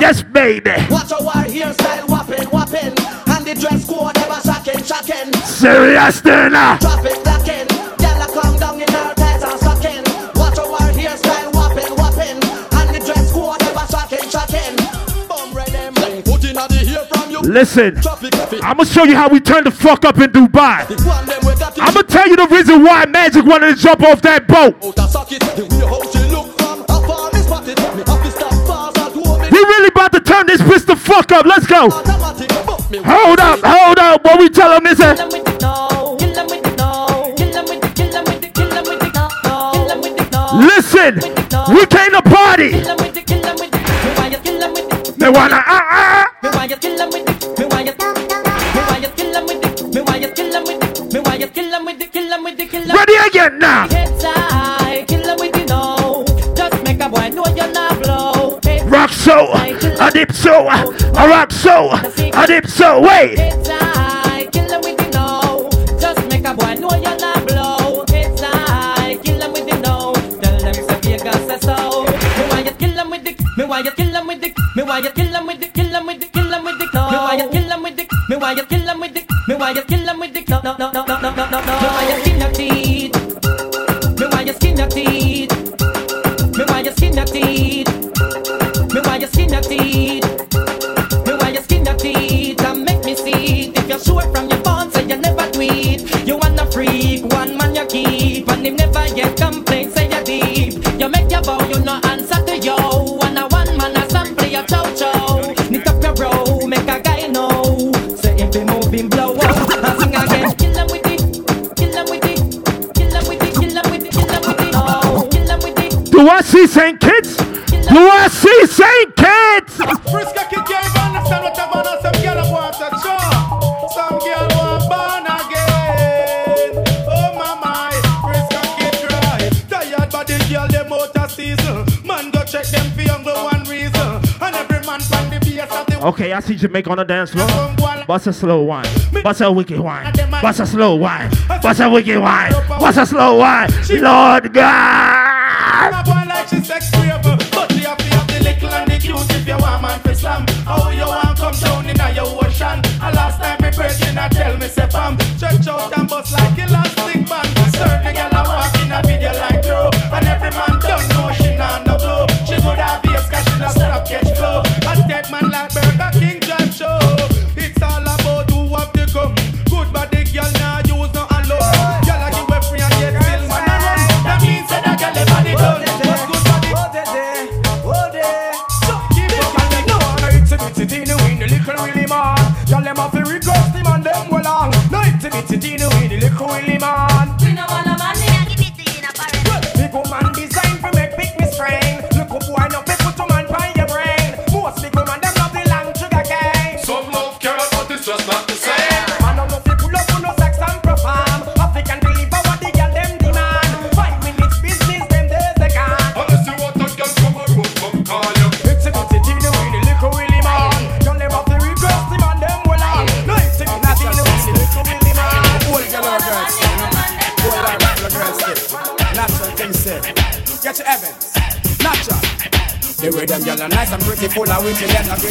Yes, baby. Watch our hairstyle whopping, whopping. And the dress code ever shocking, shocking. Serious dinner. Drop it Listen, I'm gonna show you how we turn the fuck up in Dubai. I'm gonna tell you the reason why Magic wanted to jump off that boat. We really about to turn this bitch the fuck up. Let's go. Hold up, hold up. What we tell them is that. Listen, we came to party. They wanna ah ah. ah. Me why you kill 'em with it? Me why you? Me why with it? Me why you kill 'em with it? Me why you kill 'em with it? Kill 'em with it? Kill 'em. Ready again now. Heads high, with it now. Just make a boy know you're not blow. Rock so, I dip so, a rock so, a dip so. Wait. Heads high, with it now. Just make a boy know you're why you kill 'em with the, me why you kill 'em with the, kill 'em with the, kill 'em with the, me why you kill 'em with the, me why you kill 'em with the, me why you kill 'em with the, no no no no no no no no, me why you skin your teeth, me why you skin your teeth, me why you skin your teeth, me why you skin your teeth, me why you skin your teeth and make me see it. If you're sure from your phone, say you never tweet, you wanna freak, one man you keep, and him never yet it. Do I see Saint Kitts? Do I see Saint Kitts? Frisco kid can't understand what I'm on. Some girl want a job. Some girl want born again. Oh my my, Frisco kid cry. Tired body girl them out of season. Man go check them for young one reason. And every man from the base of the Okay, I see Jamaica on the dance floor. Bust a slow one. Bust a wicked one. Bust a slow one. Bust a wicked one. Bust a slow one. Lord God. A boy like she sex crave. But you have to have the little and the cute if you want man for slam. How you want come down in a your ocean? And last time me person I tell me say fam, stretch out and bust like elastic band. Certain girl I walk in a video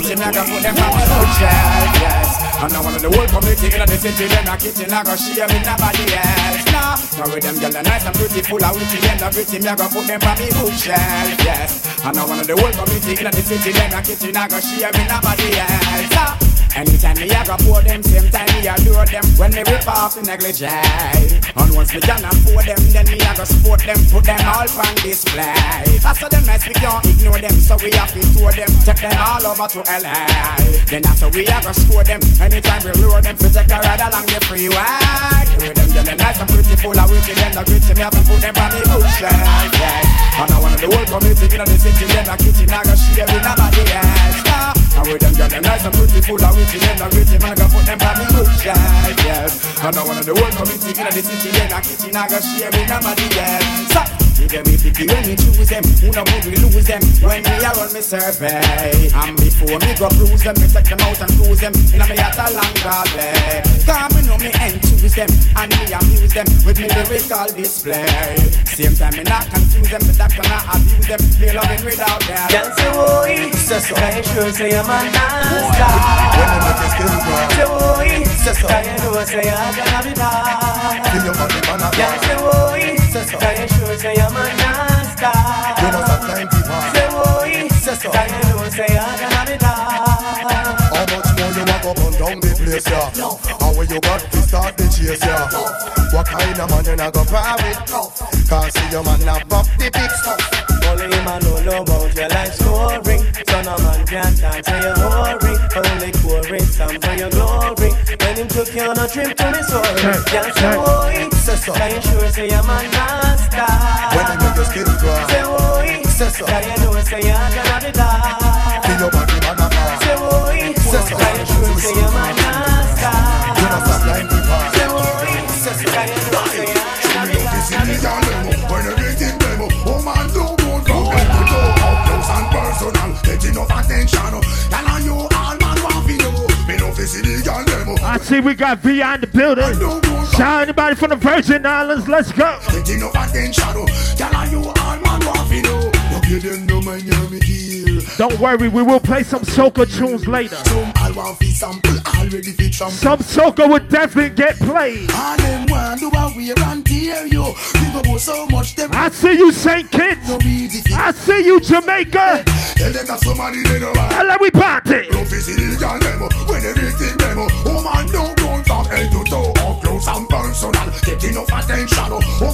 a pretty, go put them on bookshelf, yes. And now one of the whole community in the city, them a kitchen, I go share with nobody else. Nah, the way them gyal are nice and full of witty, them a pretty, me a go put them on my bookshelf, yes. And now one of the whole community in the city, them a kitchen, I go share with nobody else. Nah. Anytime me a go pour them, same time me a lure them When me rip off the negligee And once me can afford them, then me a go support them Put them all on display After them nice, we can't ignore them So we have to tour them, take them all over to LA Then after we a go score them. Anytime we lure them, we take a ride along the freeway. With them, them nice and pretty, full of witty Them the gritty, me have to put them on the ocean. Yeah. And I want the whole community in the city. Them a kitchen, I go share with nobody else yeah. And with them, them nice and pretty, full of witty Them the gritty, man, I go put them on the ocean. Yes. And I want the whole community in the city. Them a kitchen, I go share with nobody else so, Them a pity when we choose them. Who know would we lose them. When we are on me survey. And before me go bruise them Me take them out and cruise them. In a me at a long galley Cause me know me ain't choose them. And me amuse them With me lyrical display. Same time me not confuse them But that cannot abuse them. Play loving without them. Can't say so. I sure say I'm a non-star. Say boy, say so. I know say I'm gonna be bad. Can't say boy, say so. I sure say I'm a non-star. Say boy, say so. I know say I'm gonna be. How much more you walk up and down the place, yeah? And when you got to start the chase, yeah? What kind of man you not go private? Can't see your man now pop the pics. Only man know know about your life scoring. So no man can talk to your worry. Only pouring some for your glory. When him took you on a trip to Missouri. Can't say boy, say so. Can you sure say I'm a non-star? When they make your skin dry. Say boy, say so. Can you know say I'm gonna be bad? Feel your body, man, and all. Say boy, Say so. Can you sure say I'm a non-star? You know stop lying to me. Say boy, say. Can you know say I'm gonna be bad? Personal, get enough attention. Tell on you all man want to know. Me no fi see the girl. I see we got V in the building. Shout anybody from the Virgin Islands, let's go. Get enough attention. Tell on you all man want to know. No give them no mind, you me. Don't worry, we will play some soca tunes later. Some I want fi sample already fi trample. Some soca would definitely get played. And them want do a wear and tear you. So much them. I see you, St. Kitts. I see you, Jamaica. Tell them that somebody they know And let we party. No fi see demo. When everything demo. Oh man, don't go from head to toe. Up close and personal. Get enough attention. Oh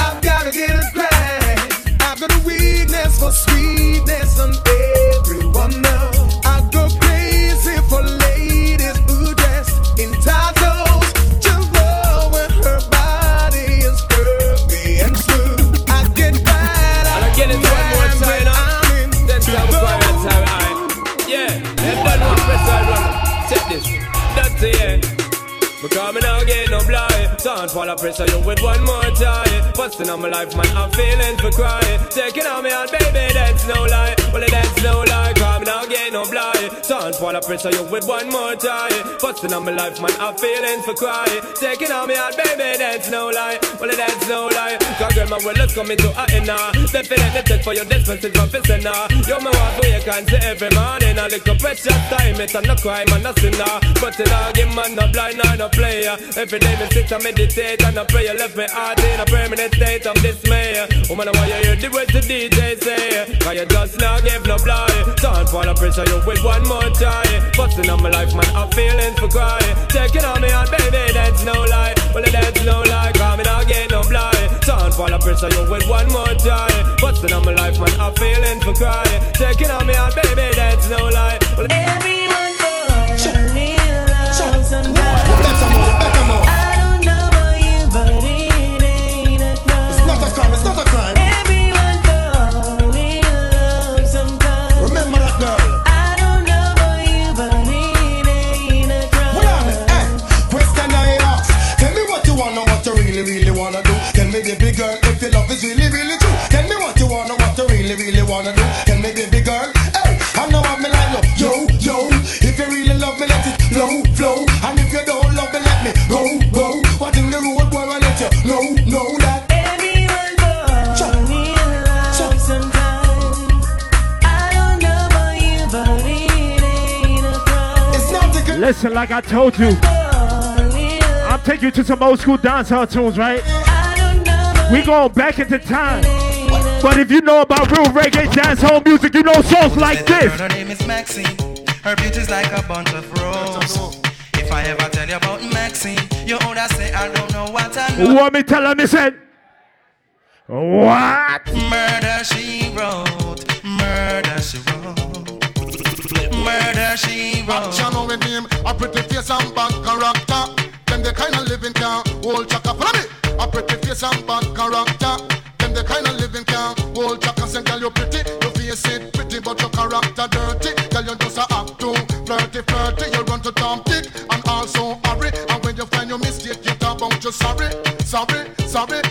for sweetness, and Don't fall pressure you with one more time Busting on my life man I'm feeling for crying. Taking on me out baby that's no lie. Well that's no lie. Cause me now get no blind. Don't fall a pressure you with one more time. Busting on my life man I'm feeling for crying Taking on me out baby that's no lie. Well that's no lie. Cause girl my well let's come into a inner Definitely take for your dispensing confessing now. You me want to wake and see every morning. A little precious time It's a no crime and a sinner But in a give man no blind nor no player. Every day me sit and meditate and I pray You left me heart in a permanent state of dismay. Woman I want you hear the words the DJ say. Cause you just not give no fly Don't fall a pressure you with one more try. Busting on my life man I'm feeling for cry. Taking on me heart baby that's no lie. Well that's no lie me not get no blind Don't fall a pressure you with one more try. Busting on my life man I'm feeling for cry. Taking on me heart baby that's no lie. Well, Everyone wanna do. Tell me, baby girl, hey, I know I'm like no, yo, yo. If you really love me, let it flow, flow. And if you don't love me, let me go, go. What in the road, boy, I let you know, know that. Everyone fall in love sometime. I don't know about you, but it ain't a crime. It's not the Listen, like I told you, I'll take you to some old school dancehall tunes, right? We going back into time. But if you know about real reggae dancehall music, you know songs like this. Her name is Maxine. Her beauty's like a bunch of roses. If I ever tell you about Maxine, you would say I don't know what I know. What me tell her, me said? What? Murder she wrote, murder she wrote, murder she wrote. Action on with name, a pretty face and bad character. Them the kind of living can hold chaka. Follow me. A pretty face and bad character. Them the kind of living can hold chaka. Say, girl, you pretty, your face it pretty, but your character dirty. Girl, you just a act too flirty, flirty. You run to Tom Dick and also Harry. And when you find your mistake, you talk about you sorry, sorry, sorry.